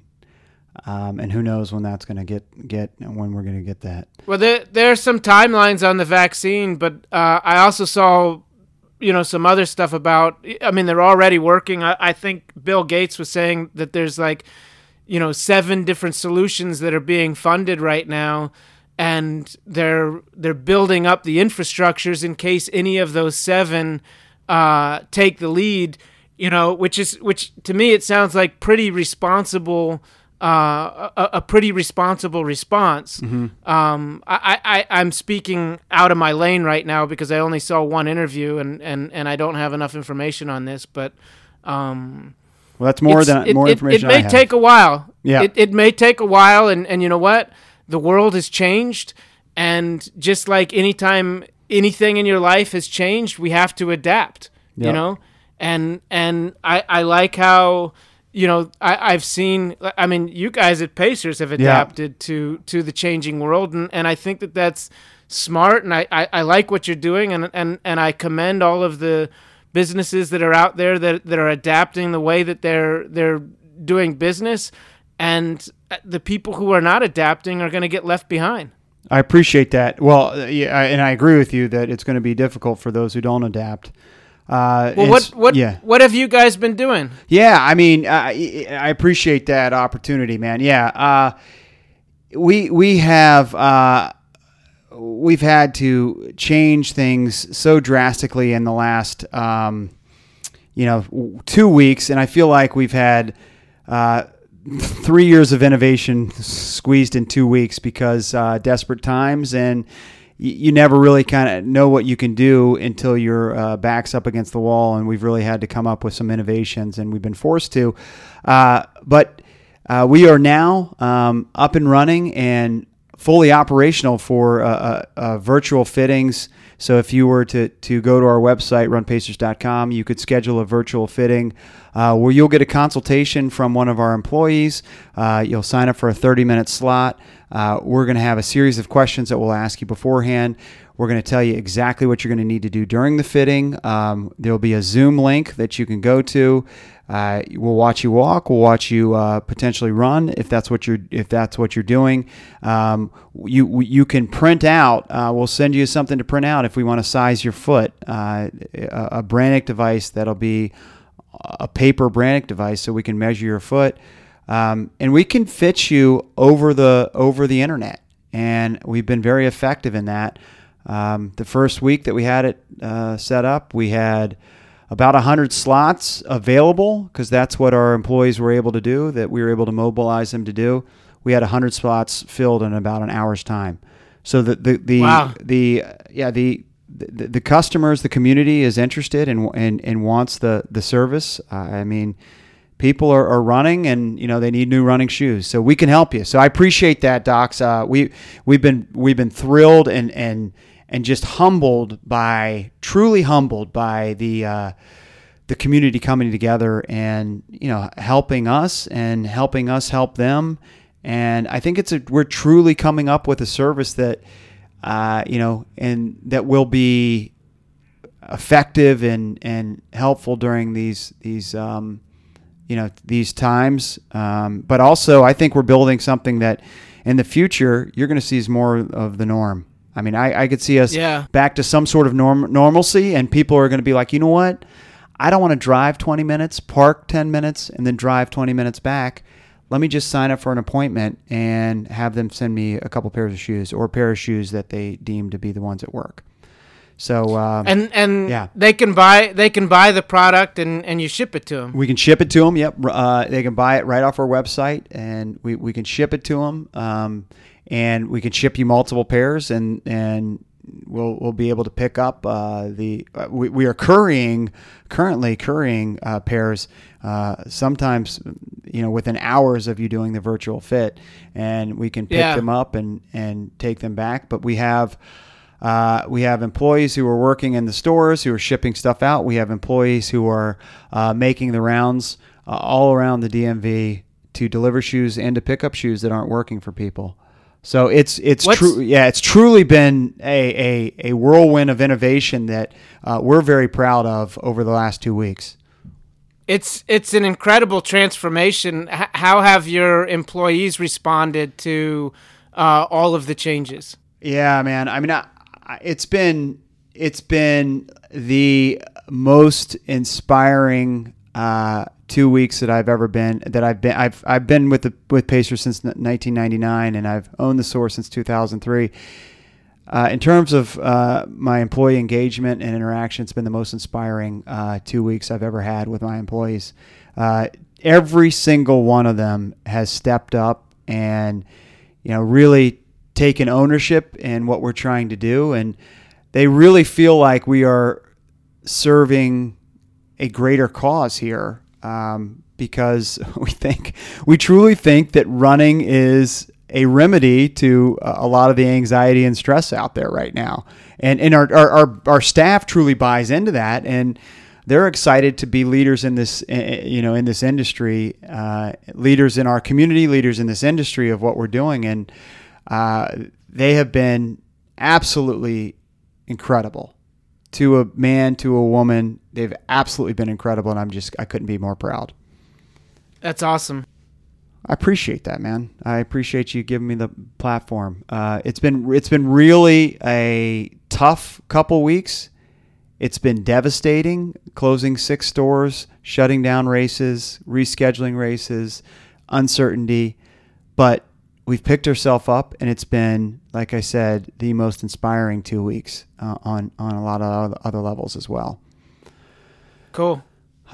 um, and who knows when that's going to get get when we're going to get that. Well, there are some timelines on the vaccine, but uh, I also saw, you know, some other stuff about. I mean, they're already working. I, I think Bill Gates was saying that there's like, you know, seven different solutions that are being funded right now, and they're they're building up the infrastructures in case any of those seven uh, take the lead. You know, which is which to me it sounds like pretty responsible. Uh, a, a pretty responsible response. Um, I, I, I'm speaking out of my lane right now because I only saw one interview and, and, and I don't have enough information on this. But um, Well, that's more than it, more it- information. It, may take a while. Yeah. It, it may take a while, and, and you know what? The world has changed, and just like anytime anything in your life has changed, we have to adapt. You know, and and I I like how you know I I've seen. I mean, you guys at Pacers have adapted to to the changing world, and and I think that that's smart, and I I, I like what you're doing, and and and I commend all of the businesses that are out there that that are adapting the way that they're they're doing business and uh, the people who are not adapting are going to get left behind. I appreciate that. Well, yeah, and I agree with you that it's going to be difficult for those who don't adapt. Uh, Well, what what Yeah, what have you guys been doing? yeah. I mean, I, I appreciate that opportunity, man. Yeah. Uh, we we have uh, we've had to change things so drastically in the last um, you know two weeks, and I feel like we've had. Uh, three years of innovation squeezed in two weeks because uh, desperate times and you never really kind of know what you can do until your uh, back's up against the wall and we've really had to come up with some innovations and we've been forced to uh, but uh, we are now um, up and running and fully operational for uh, uh, uh, virtual fittings. So if you were to, to go to our website, runpacers.com, you could schedule a virtual fitting uh, where you'll get a consultation from one of our employees. Uh, you'll sign up for a 30 minute slot. Uh, we're going to have a series of questions that we'll ask you beforehand. We're going to tell you exactly what you're going to need to do during the fitting. Um, there'll be a Zoom link that you can go to. Uh, we'll watch you walk. We'll watch you uh, potentially run if that's what you're if that's what you're doing. Um, you you can print out. Uh, we'll send you something to print out if we want to size your foot. Uh, a, a Brannock device that'll be a paper Brannock device, so we can measure your foot, um, and we can fit you over the over the internet. And we've been very effective in that. Um, the first week that we had it uh, set up, we had about 100 slots available because that's what our employees were able to do, that we were able to mobilize them to do. We had 100 slots filled in about an hour's time. So the the the, Wow. the yeah the, the the customers, the community is interested and and, and wants the the service. Uh, I mean, people are, are running and you know they need new running shoes, so we can help you. So I appreciate that, docs. Uh, we we've been we've been thrilled and and and just humbled by truly humbled by the. Uh, the community coming together and you know helping us and helping us help them and i think it's a we're truly coming up with a service that uh, you know and that will be effective and and helpful during these these um, you know these times. Um, but also, I think we're building something that in the future you're going to see is more of the norm. I mean, I, I could see us Yeah. back to some sort of norm, normalcy, and people are going to be like, you know what? I don't want to drive 20 minutes, park 10 minutes, and then drive 20 minutes back. Let me just sign up for an appointment and have them send me a couple pairs of shoes or a pair of shoes that they deem to be the ones at work. So, um, And and Yeah. they can buy they can buy the product and, and you ship it to them. We can ship it to them. Yep, uh, they can buy it right off our website, and we, we can ship it to them. Um, and we can ship you multiple pairs, and and we'll we'll be able to pick up uh, the. Uh, we, we are currying currently currying uh, pairs. Uh, sometimes, you know, within hours of you doing the virtual fit, and we can pick Yeah. them up and and take them back. But we have. Uh, we have employees who are working in the stores who are shipping stuff out. We have employees who are uh, making the rounds uh, all around the DMV to deliver shoes and to pick up shoes that aren't working for people. So it's it's What's- true. Yeah, it's truly been a, a, a whirlwind of innovation that uh, we're very proud of over the last two weeks. It's it's an incredible transformation. H- how have your employees responded to uh, all of the changes? Yeah, man. I mean, I, I, it's been it's been the most inspiring uh, two weeks that I've ever been. That I've been I've I've been with the with Pacer since 1999, and I've owned the store since 2003. Uh, in terms of uh, my employee engagement and interaction, it's been the most inspiring uh, two weeks I've ever had with my employees. Uh, every single one of them has stepped up and you know really taken ownership in what we're trying to do, and they really feel like we are serving a greater cause here um, because we think we truly think that running is a remedy to a a lot of the anxiety and stress out there right now. And and our, our, our, our staff truly buys into that and they're excited to be leaders in this eh, eh, you know in this industry uh, leaders in our community leaders in this industry of what we're doing. And uh, they have been absolutely incredible to a man to a woman they've absolutely been incredible and i'm just i couldn't be more proud. That's awesome. i appreciate that man. I appreciate you giving me the platform. Uh, it's been it's been really a tough couple weeks. It's been devastating closing six stores shutting down races rescheduling races uncertainty. But we've picked ourselves up and it's been like i said the most inspiring two weeks uh, on on a lot of other- levels as well Cool.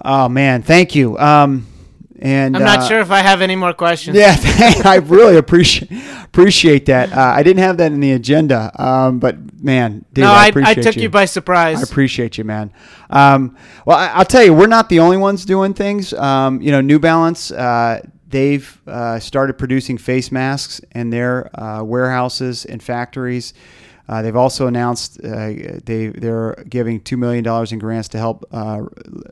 oh man thank you um and I'm not uh, sure if I have any more questions. yeah, I really appreciate appreciate that. Uh, I didn't have that in the agenda, um, but man, dude, no, I I, I took you. by surprise. I appreciate you, man. Um, well, I, I'll tell you, we're not the only ones doing things. Um, you know, New Balance, uh, they've uh, started producing face masks in their uh, warehouses and factories. Uh, they've also announced uh, they they're giving two million dollars in grants to help uh,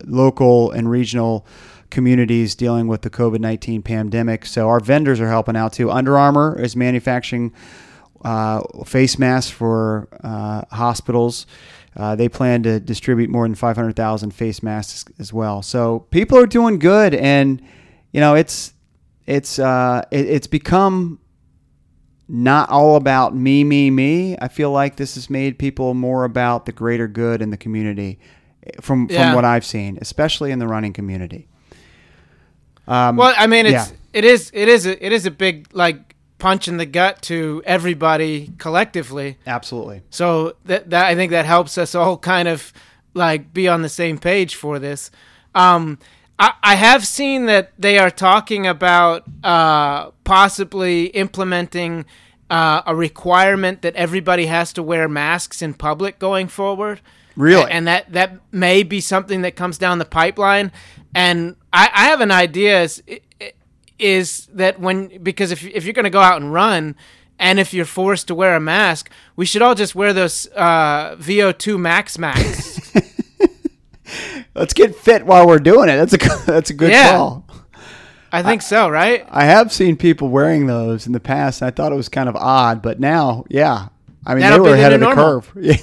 local and regional communities dealing with the COVID nineteen pandemic. So our vendors are helping out too. Under Armour is manufacturing uh, face masks for hospitals. Uh, they plan to distribute more than 500,000 face masks as well. So people are doing good, and you know it's it's uh, it, it's become not all about me, me, me. I feel like this has made people more about the greater good in the community, from Yeah. from what I've seen, especially in the running community. Um, Well, I mean, it's yeah. it is it is a, it is a big like punch in the gut to everybody collectively. absolutely. So that that I think that helps us all kind of like be on the same page for this. Um, I, I have seen that they are talking about uh, possibly implementing uh, a requirement that everybody has to wear masks in public going forward. Really? and that that may be something that comes down the pipeline. And I, I have an idea is is that when because if if you're going to go out and run. And if you're forced to wear a mask, we should all just wear those uh, VO2 max masks. Let's get fit while we're doing it. That's a that's a good Yeah. call. I think so, right? I have seen people wearing those in the past. And I thought it was kind of odd, but now, yeah, I mean That'll they were ahead of the normal. curve. Yeah.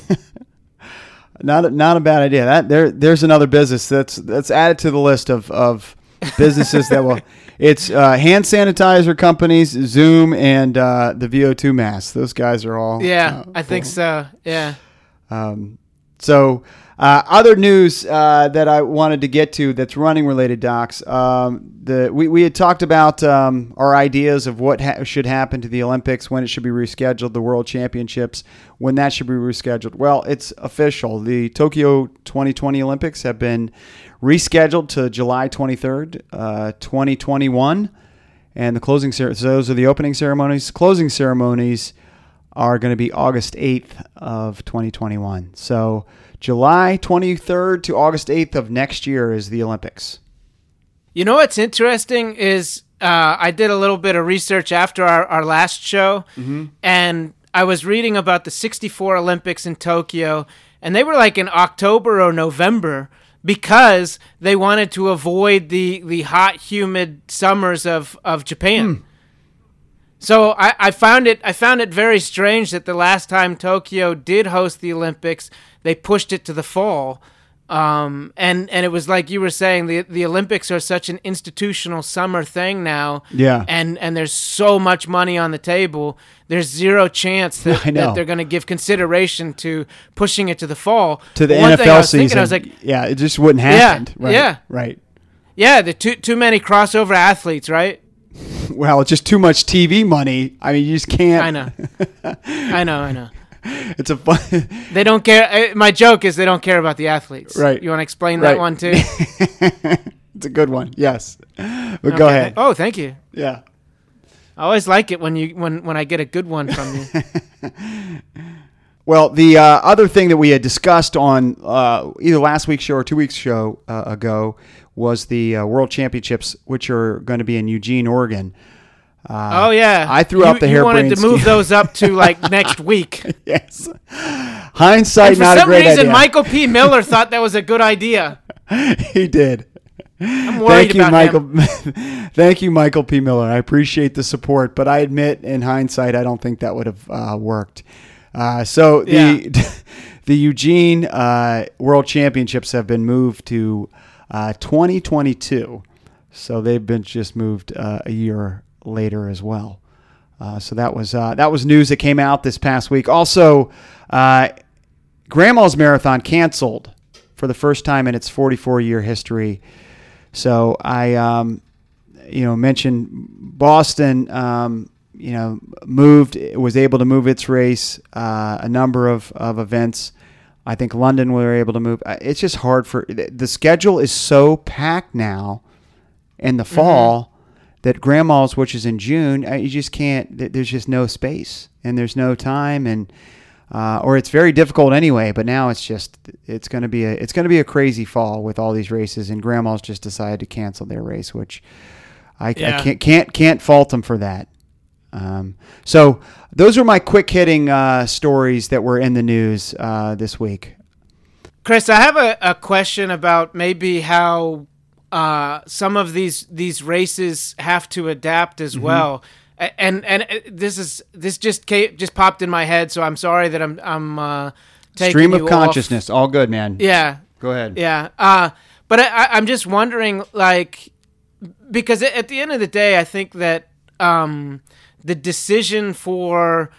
not a, not a bad idea. That there there's another business that's that's added to the list of of businesses that will. It's uh, hand sanitizer companies, Zoom, and uh, the VO2 masks. Those guys are all. Yeah, uh, I think so. Yeah. Um, so, uh, other news uh, that I wanted to get to that's running related, docs. Um, the we, we had talked about um, our ideas of what ha- should happen to the Olympics, when it should be rescheduled, the World Championships, when that should be rescheduled. Well, it's official. The Tokyo 2020 Olympics have been rescheduled to July 23rd, uh, 2021. And the closing so those are the opening ceremonies. Closing ceremonies are going to be August 8th of 2021. So July 23rd to August 8th of next year is the Olympics. You know what's interesting is uh, I did a little bit of research after our, our last show, and I was reading about the 64 Olympics in Tokyo, and they were like in October or November because they wanted to avoid the, the hot, humid summers of, of Japan. So I, I found it I found it very strange that the last time Tokyo did host the Olympics, they pushed it to the fall. Um, and and it was like you were saying the the Olympics are such an institutional summer thing now. Yeah. And and there's so much money on the table. There's zero chance that, that they're going to give consideration to pushing it to the fall. To the one NFL I was season. thinking, I was like, yeah, it just wouldn't Yeah, happen. right, yeah. Right. yeah, the too too many crossover athletes, right? Well, it's just too much TV money. I mean, you just can't. I know, I know, I know. It's a fun. They don't care. uh, My joke is they don't care about the athletes. Right. You want to explain Right. that one too? it's a good one. Yes. But go ahead. Oh, thank you. Yeah. I always like it when you when when I get a good one from you. Well, the uh, other thing that we had discussed on uh, either last week's show or two weeks' show uh, ago was the uh, World Championships, which are going to be in Eugene, Oregon. Uh, Oh yeah. I threw you, out the You wanted to move those up to like next week. yes. Hindsight, And for not a some great reason, idea. Michael P. Miller thought that was a good idea. he did. I'm worried Thank you, about Michael. him. Thank you, Michael P. Miller. I appreciate the support, but I admit, in hindsight, I don't think that would have uh, worked. Uh, so the the Eugene uh, World Championships have been moved to uh, 2022. So they've been just moved uh, a year later as well. Uh, so that was uh, that was news that came out this past week. Also, uh, Grandma's Marathon canceled for the first time in its 44 year history. So I, um, you know, mentioned Boston. Um, you know, moved was able to move its race. A number of, of events. I think London were able to move. Uh, It's just hard for the schedule is so packed now in the fall that grandma's which is in june uh, you just can't there's just no space and there's no time and uh, or it's very difficult anyway but now it's just it's going to be a it's going to be a crazy fall with all these races and grandma's just decided to cancel their race which i, I can't can't can't fault them for that um, so those are my quick hitting uh, stories that were in the news uh, this week Chris, I have a, a question about maybe how uh, some of these these races have to adapt as Mm-hmm. well. And and uh, this is this just came, just popped in my head, so I'm sorry that I'm I'm uh, taking stream of you off. consciousness all good man Yeah, go ahead yeah. Uh, but I, I'm just wondering, like, because at the end of the day, I think that um, the decision for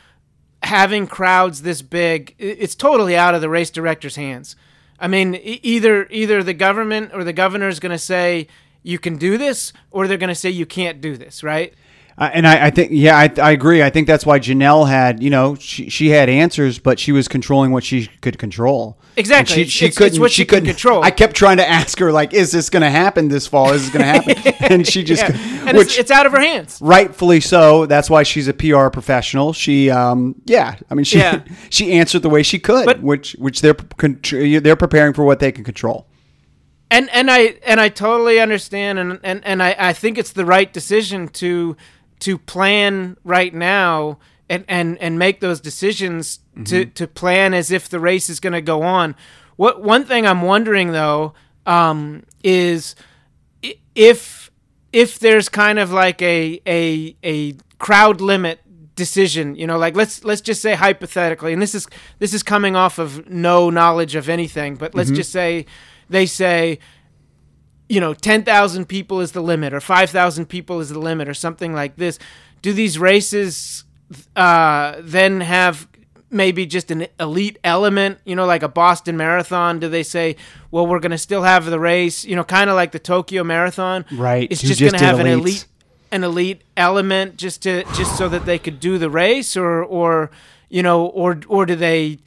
having crowds this big it's totally out of the race director's hands. I mean, either either the government or the governor is going to say you can do this, or they're going to say you can't do this, right? Uh, and I, I think, yeah, I, I agree. I think that's why Janelle had, you know, she, she had answers, but she was controlling what she could control. Exactly. And She, she It's- it's couldn't. what she she couldn't control. I kept trying to ask her, like, "Is this going to happen this fall? Is this going to happen?" and she just, Yeah. And which it's, it's out of her hands. rightfully so. That's why she's a PR professional. She, um, yeah, I mean, she Yeah. she answered the way she could, But- which which they're they're preparing for what they can control. and and I and I totally understand and and, and I, I think it's the right decision to to plan right now and and, and make those decisions to, to plan as if the race is going to go on. What one thing I'm wondering though um, is if if there's kind of like a a a crowd limit decision you know like let's let's just say hypothetically and this is this is coming off of no knowledge of anything but let's just say they say you know, 10,000 people is the limit or 5,000 people is the limit or something like this. Do these races uh, then have maybe just an elite element, you know, like a Boston Marathon? Do they say, well, we're going to still have the race, you know, kind of like the Tokyo Marathon? Right. It's just, just going to have an elite an elite element just to just so that they could do the race or or you know or or do they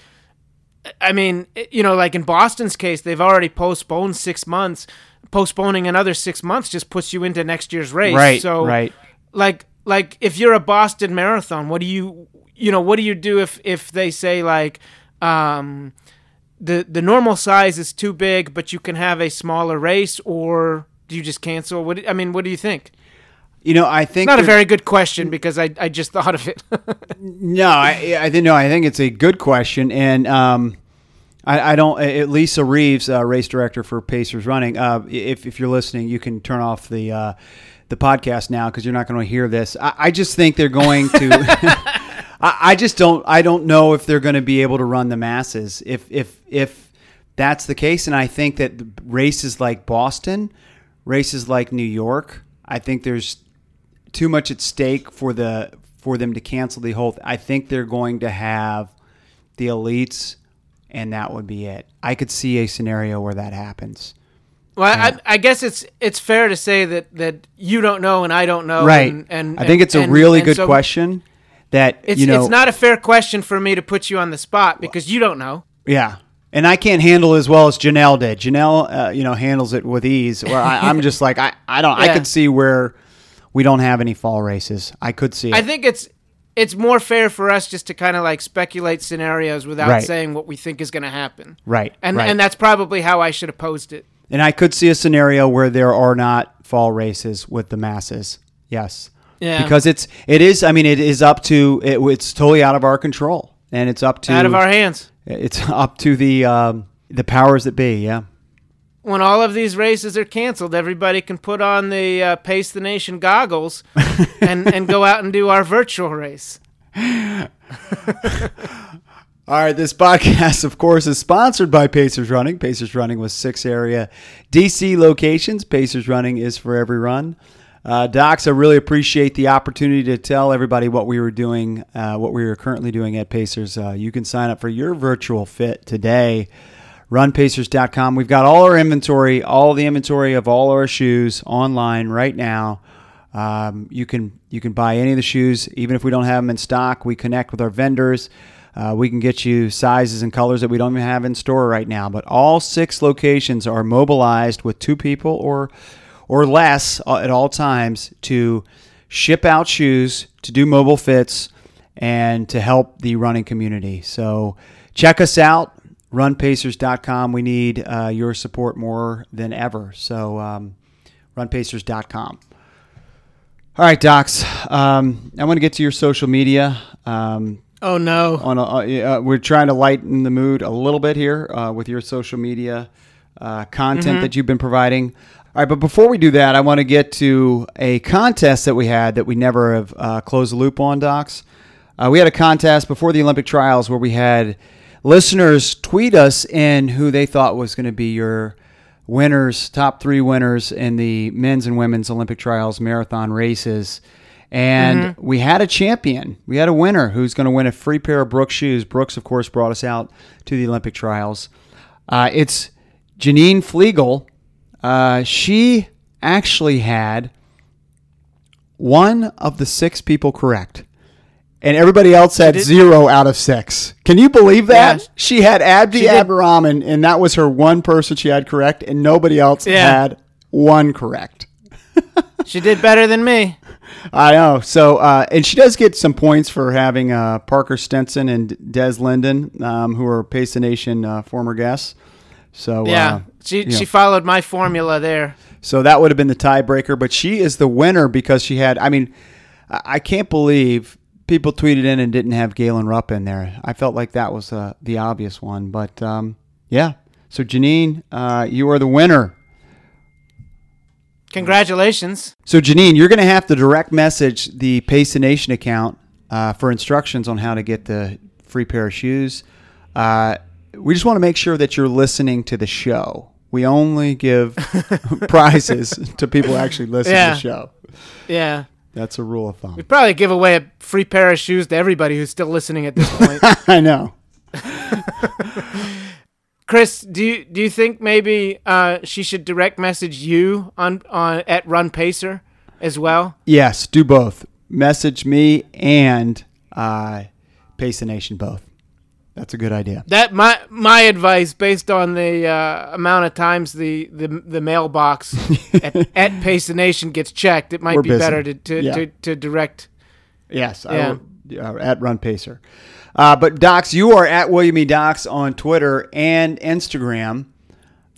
I mean, you know, like in Boston's case, they've already postponed 6 months. Postponing another 6 months just puts you into next year's race. Right. So right. like like if you're a Boston Marathon, what do you you know what do you do if if they say like um, the the normal size is too big, but you can have a smaller race, or do you just cancel? What I mean, what do you think? You know, I think Not a very good question because I I just thought of it. No, I, I think no. I think it's a good question, and um, I, I don't. At Lisa Reeves, uh, race director for Pacers Running. Uh, if if you're listening, you can turn off the uh, the podcast now because you're not going to hear this. I, I just think they're going to. I, I just don't. I don't know if they're going to be able to run the masses. If if if that's the case, and I think that races like Boston, races like New York, I think there's too much at stake for the for them to cancel the whole. I think they're going to have the elites, and that would be it. I could see a scenario where that happens. well, I, I guess it's it's fair to say that that you don't know and I don't know. right. And, and I think it's a really and good so question. That It's you know, it's not a fair question for me to put you on the spot because you don't know. Yeah. And I can't handle it as well as Janelle did. Janelle, uh, you know, handles it with ease. Where I, I'm just like, I, I don't, I could see where we don't have any fall races. I could see it. I think it's it's more fair for us just to kind of like speculate scenarios without Right. saying what we think is going to happen. right. And right. and that's probably how I should have posed it. And I could see a scenario where there are not fall races with the masses. Yes. Yeah. Because it's it is I mean it is up to it, it's totally out of our control and it's up to Out of our hands. it's up to the um, the powers that be, yeah. When all of these races are canceled, everybody can put on the uh, Pace the Nation goggles and, and go out and do our virtual race. All right, this podcast, of course, is sponsored by Pacers Running. Pacers Running with six area DC locations. Pacers Running is for every run. Uh, Docs, I really appreciate the opportunity to tell everybody what we were doing, uh, what we are currently doing at Pacers. Uh, you can sign up for your virtual fit today. RunPacers.com. We've got all our inventory, all the inventory of all our shoes online right now. Um, you can you can buy any of the shoes, even if we don't have them in stock. We connect with our vendors. Uh, we can get you sizes and colors that we don't even have in store right now. But all six locations are mobilized with two people or or less uh, at all times to ship out shoes, to do mobile fits, and to help the running community. So check us out, runpacers.com. We need uh, your support more than ever. So um, runpacers.com. All right, Docs. Um, I want to get to your social media. Um, Oh, no. on a, uh, uh, we're trying to lighten the mood a little bit here uh, with your social media uh, content that you've been providing. All right, but before we do that, I want to get to a contest that we had that we never have uh, closed the loop on, Docs. Uh, we had a contest before the Olympic trials where we had listeners tweet us in who they thought was going to be your winners, top three winners in the men's and women's Olympic trials marathon races. And we had a champion. We had a winner who's going to win a free pair of Brooks shoes. Brooks, of course, brought us out to the Olympic trials. Uh, it's Janine Flegel. Uh, she actually had one of the six people correct. And everybody else had zero out of six. Can you believe that? Yeah. She had Abdi She Abdirahman, and that was her one person she had correct, and nobody else Yeah. had one correct. She did better than me. I know. So, uh, and she does get some points for having uh, Parker Stinson and Des Linden, um, who are Pace the Nation uh, former guests. So, Yeah. uh, She, yeah. she followed my formula there. so that would have been the tiebreaker. But she is the winner because she had. I mean, I can't believe people tweeted in and didn't have Galen Rupp in there. I felt like that was uh, the obvious one. But um, yeah. So Janine, uh, you are the winner. Congratulations. So, Janine, you're going to have to direct message the Pace Nation account uh, for instructions on how to get the free pair of shoes. Uh, we just want to make sure that you're listening to the show We only give prizes to people actually listen Yeah. to the show. Yeah. That's a rule of thumb. We probably give away a free pair of shoes to everybody who's still listening at this point. I know. Chris, do you do you think maybe uh, she should direct message you on on at Run Pacer as well? Yes, do both. Message me and uh, Pace the Nation both. That's a good idea. That my my advice, based on the uh, amount of times the the, the mailbox at, at Pace the Nation gets checked, it might We're be busy. better to to, Yeah. to to direct. Yes, Yeah. I will, uh, at Run Pacer. Uh, but Docs, you are at William E. Docs on Twitter and Instagram.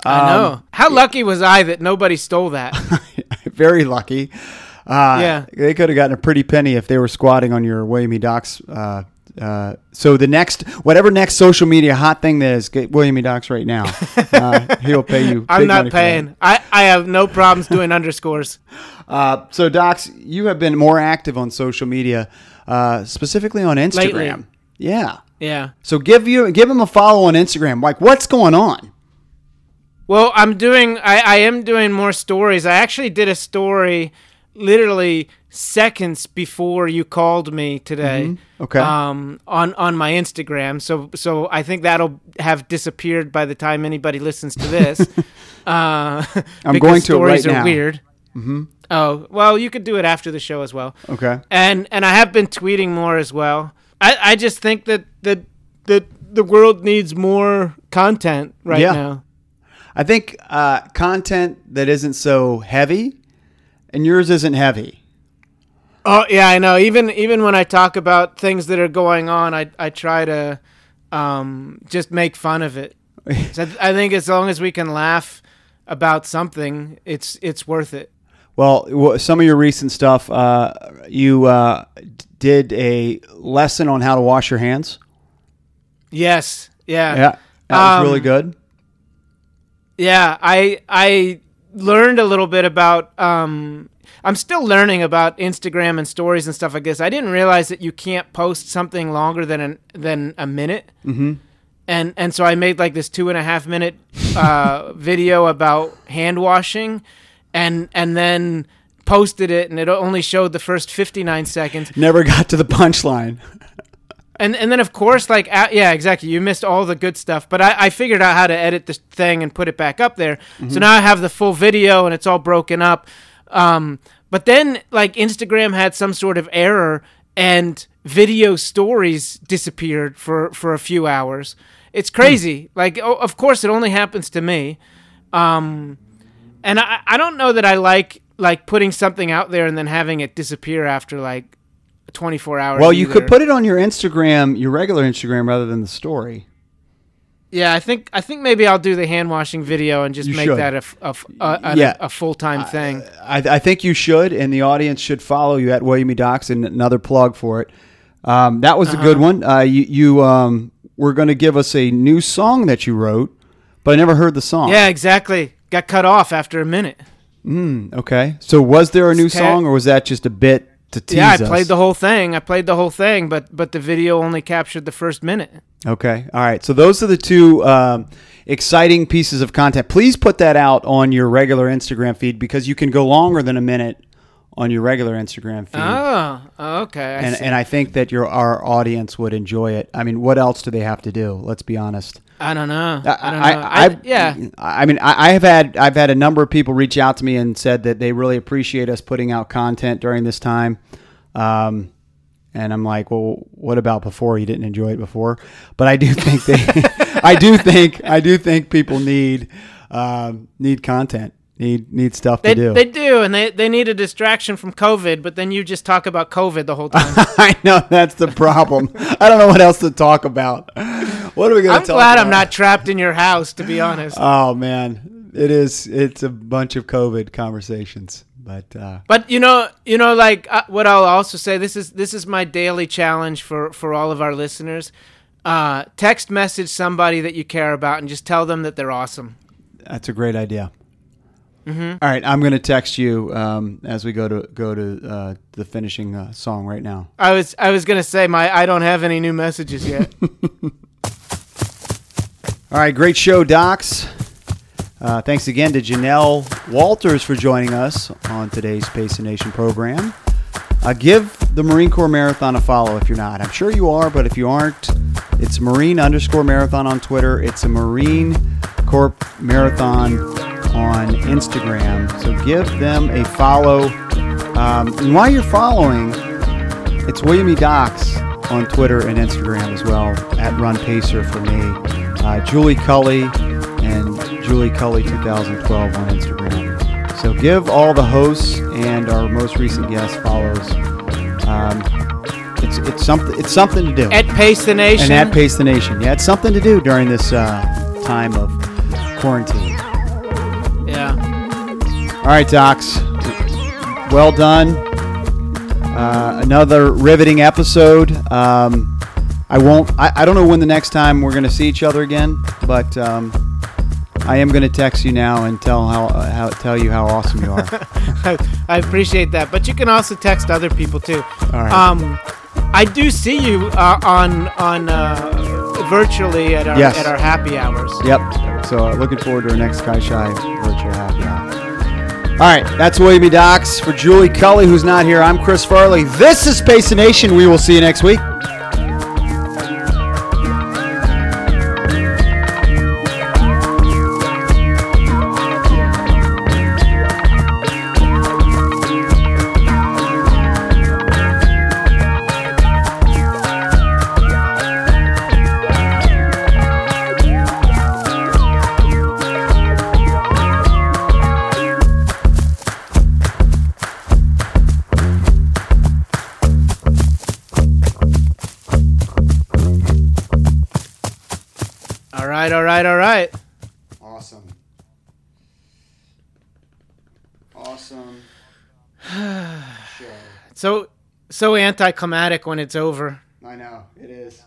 I Um, know. How lucky was I that nobody stole that? Very lucky. Uh, Yeah. They could have gotten a pretty penny if they were squatting on your William E. Docs. Uh, so the next, whatever next social media hot thing that is, get William E. Docs right now. Uh, he'll pay you. I'm not paying. I, I have no problems doing underscores. Uh, so Docs, you have been more active on social media, uh, specifically on Instagram. Lately. Yeah. Yeah. So give you give him a follow on Instagram. Like, what's going on? Well, I'm doing. I, I am doing more stories. I actually did a story, literally seconds before you called me today. Okay. Um, on on my Instagram. So so I think that'll have disappeared by the time anybody listens to this. uh, I'm going to it right stories are now. weird. Mm-hmm. Oh well, you could do it after the show as well. Okay. and and I have been tweeting more as well. I, I just think that that that the world needs more content right Yeah. now. I think uh, content that isn't so heavy, and yours isn't heavy. Oh yeah, I know. Even even when I talk about things that are going on, I I try to um, just make fun of it. So I, think as long as we can laugh about something, it's it's worth it. Well, some of your recent stuff, uh, you uh, did a lesson on how to wash your hands. Yes. Yeah. Yeah, that was Um, really good. Yeah, I I learned a little bit about um I'm still learning about Instagram and stories and stuff like this. I didn't realize that you can't post something longer than an, than a minute. Mm-hmm. And and so I made like this two and a half minute uh, video about hand washing, and and then posted it, and it only showed the first 59 seconds. Never got to the punchline. And and then of course like yeah exactly you missed all the good stuff but I, I figured out how to edit this thing and put it back up there. So now I have the full video and it's all broken up. Um, but then like Instagram had some sort of error and video stories disappeared for for a few hours. It's crazy. Like oh, of course it only happens to me. Um, and I, I don't know that I like like putting something out there and then having it disappear after like 24 hours Well, you could put it on your Instagram, your regular Instagram, rather than the story. Yeah, I think I think maybe I'll do the hand washing video and just You make should. that a a, a- a- Yeah. a full time thing. I, I think you should, and the audience should follow you at William E. Docs. And another plug for it. Um, that was a good one. Uh, you you um, were going to give us a new song that you wrote, but I never heard the song. Yeah, exactly. Got cut off after a minute. Mm, Okay. So was there a new song, or was that just a bit to tease yeah, I us? played the whole thing. I played the whole thing, but but the video only captured the first minute. Okay. All right. So those are the two um, exciting pieces of content. Please put that out on your regular Instagram feed because you can go longer than a minute on your regular Instagram feed. Oh, okay. I and see. and I think that your our audience would enjoy it. I mean, what else do they have to do? Let's be honest. I don't know. I, I don't know. I, I've- yeah. I mean, I, I have had I've had a number of people reach out to me and said that they really appreciate us putting out content during this time. Um, and I'm like, well, what about before? You didn't enjoy it before, but I do think they, I do think, I do think people need, um, need content, need need stuff to They, do. they do, and they, they need a distraction from COVID, but then you just talk about COVID the whole time. I know that's the problem. I don't know what else to talk about. What are we going to I'm glad? I'm not trapped in your house, to be honest. Oh man, it is. It's a bunch of COVID conversations, but uh, But you know, you know, like uh, what I'll also say. This is this is my daily challenge for for all of our listeners. Uh, text message somebody that you care about and just tell them that they're awesome. that's a great idea. All right, I'm going to text you um, as we go to go to uh, the finishing uh, song right now. I was I was gonna say my I don't have any new messages yet. All right, great show, Docs. Uh, thanks again to Janelle Walters for joining us on today's Pace the Nation program. Uh, give the Marine Corps Marathon a follow if you're not. I'm sure you are, but if you aren't, it's Marine underscore Marathon on Twitter. It's a Marine Corps Marathon on Instagram. So give them a follow. Um, and while you're following, it's William E. Docs on Twitter and Instagram as well at Run Pacer for me. Uh, Julie Culley and Julie Culley 2012 on Instagram. So give all the hosts and our most recent guest follows. Um, it's it's something it's something to do. At Pace the Nation. and at Pace the Nation. Yeah, it's something to do during this uh, time of quarantine. yeah. All right, Docs. Well done. Uh, another riveting episode. Um, I won't. I, I don't know when the next time we're going to see each other again, but um, I am going to text you now and tell how, uh, how tell you how awesome you are. I, I appreciate that. But you can also text other people too. All right. Um, I do see you uh, on on uh, virtually at our Yes. at our happy hours. Yep. So uh, looking forward to our next Kai Shy virtual happy hour. All right, that's William E. Docs. For Julie Culley, who's not here, I'm Chris Farley. This is Pace Nation. We will see you next week. So so anticlimactic when it's over. I know it is.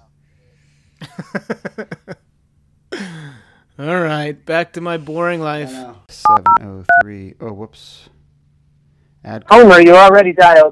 All right, back to my boring life. Seven oh three. Oh, whoops. Add. Homer, you're already dialed.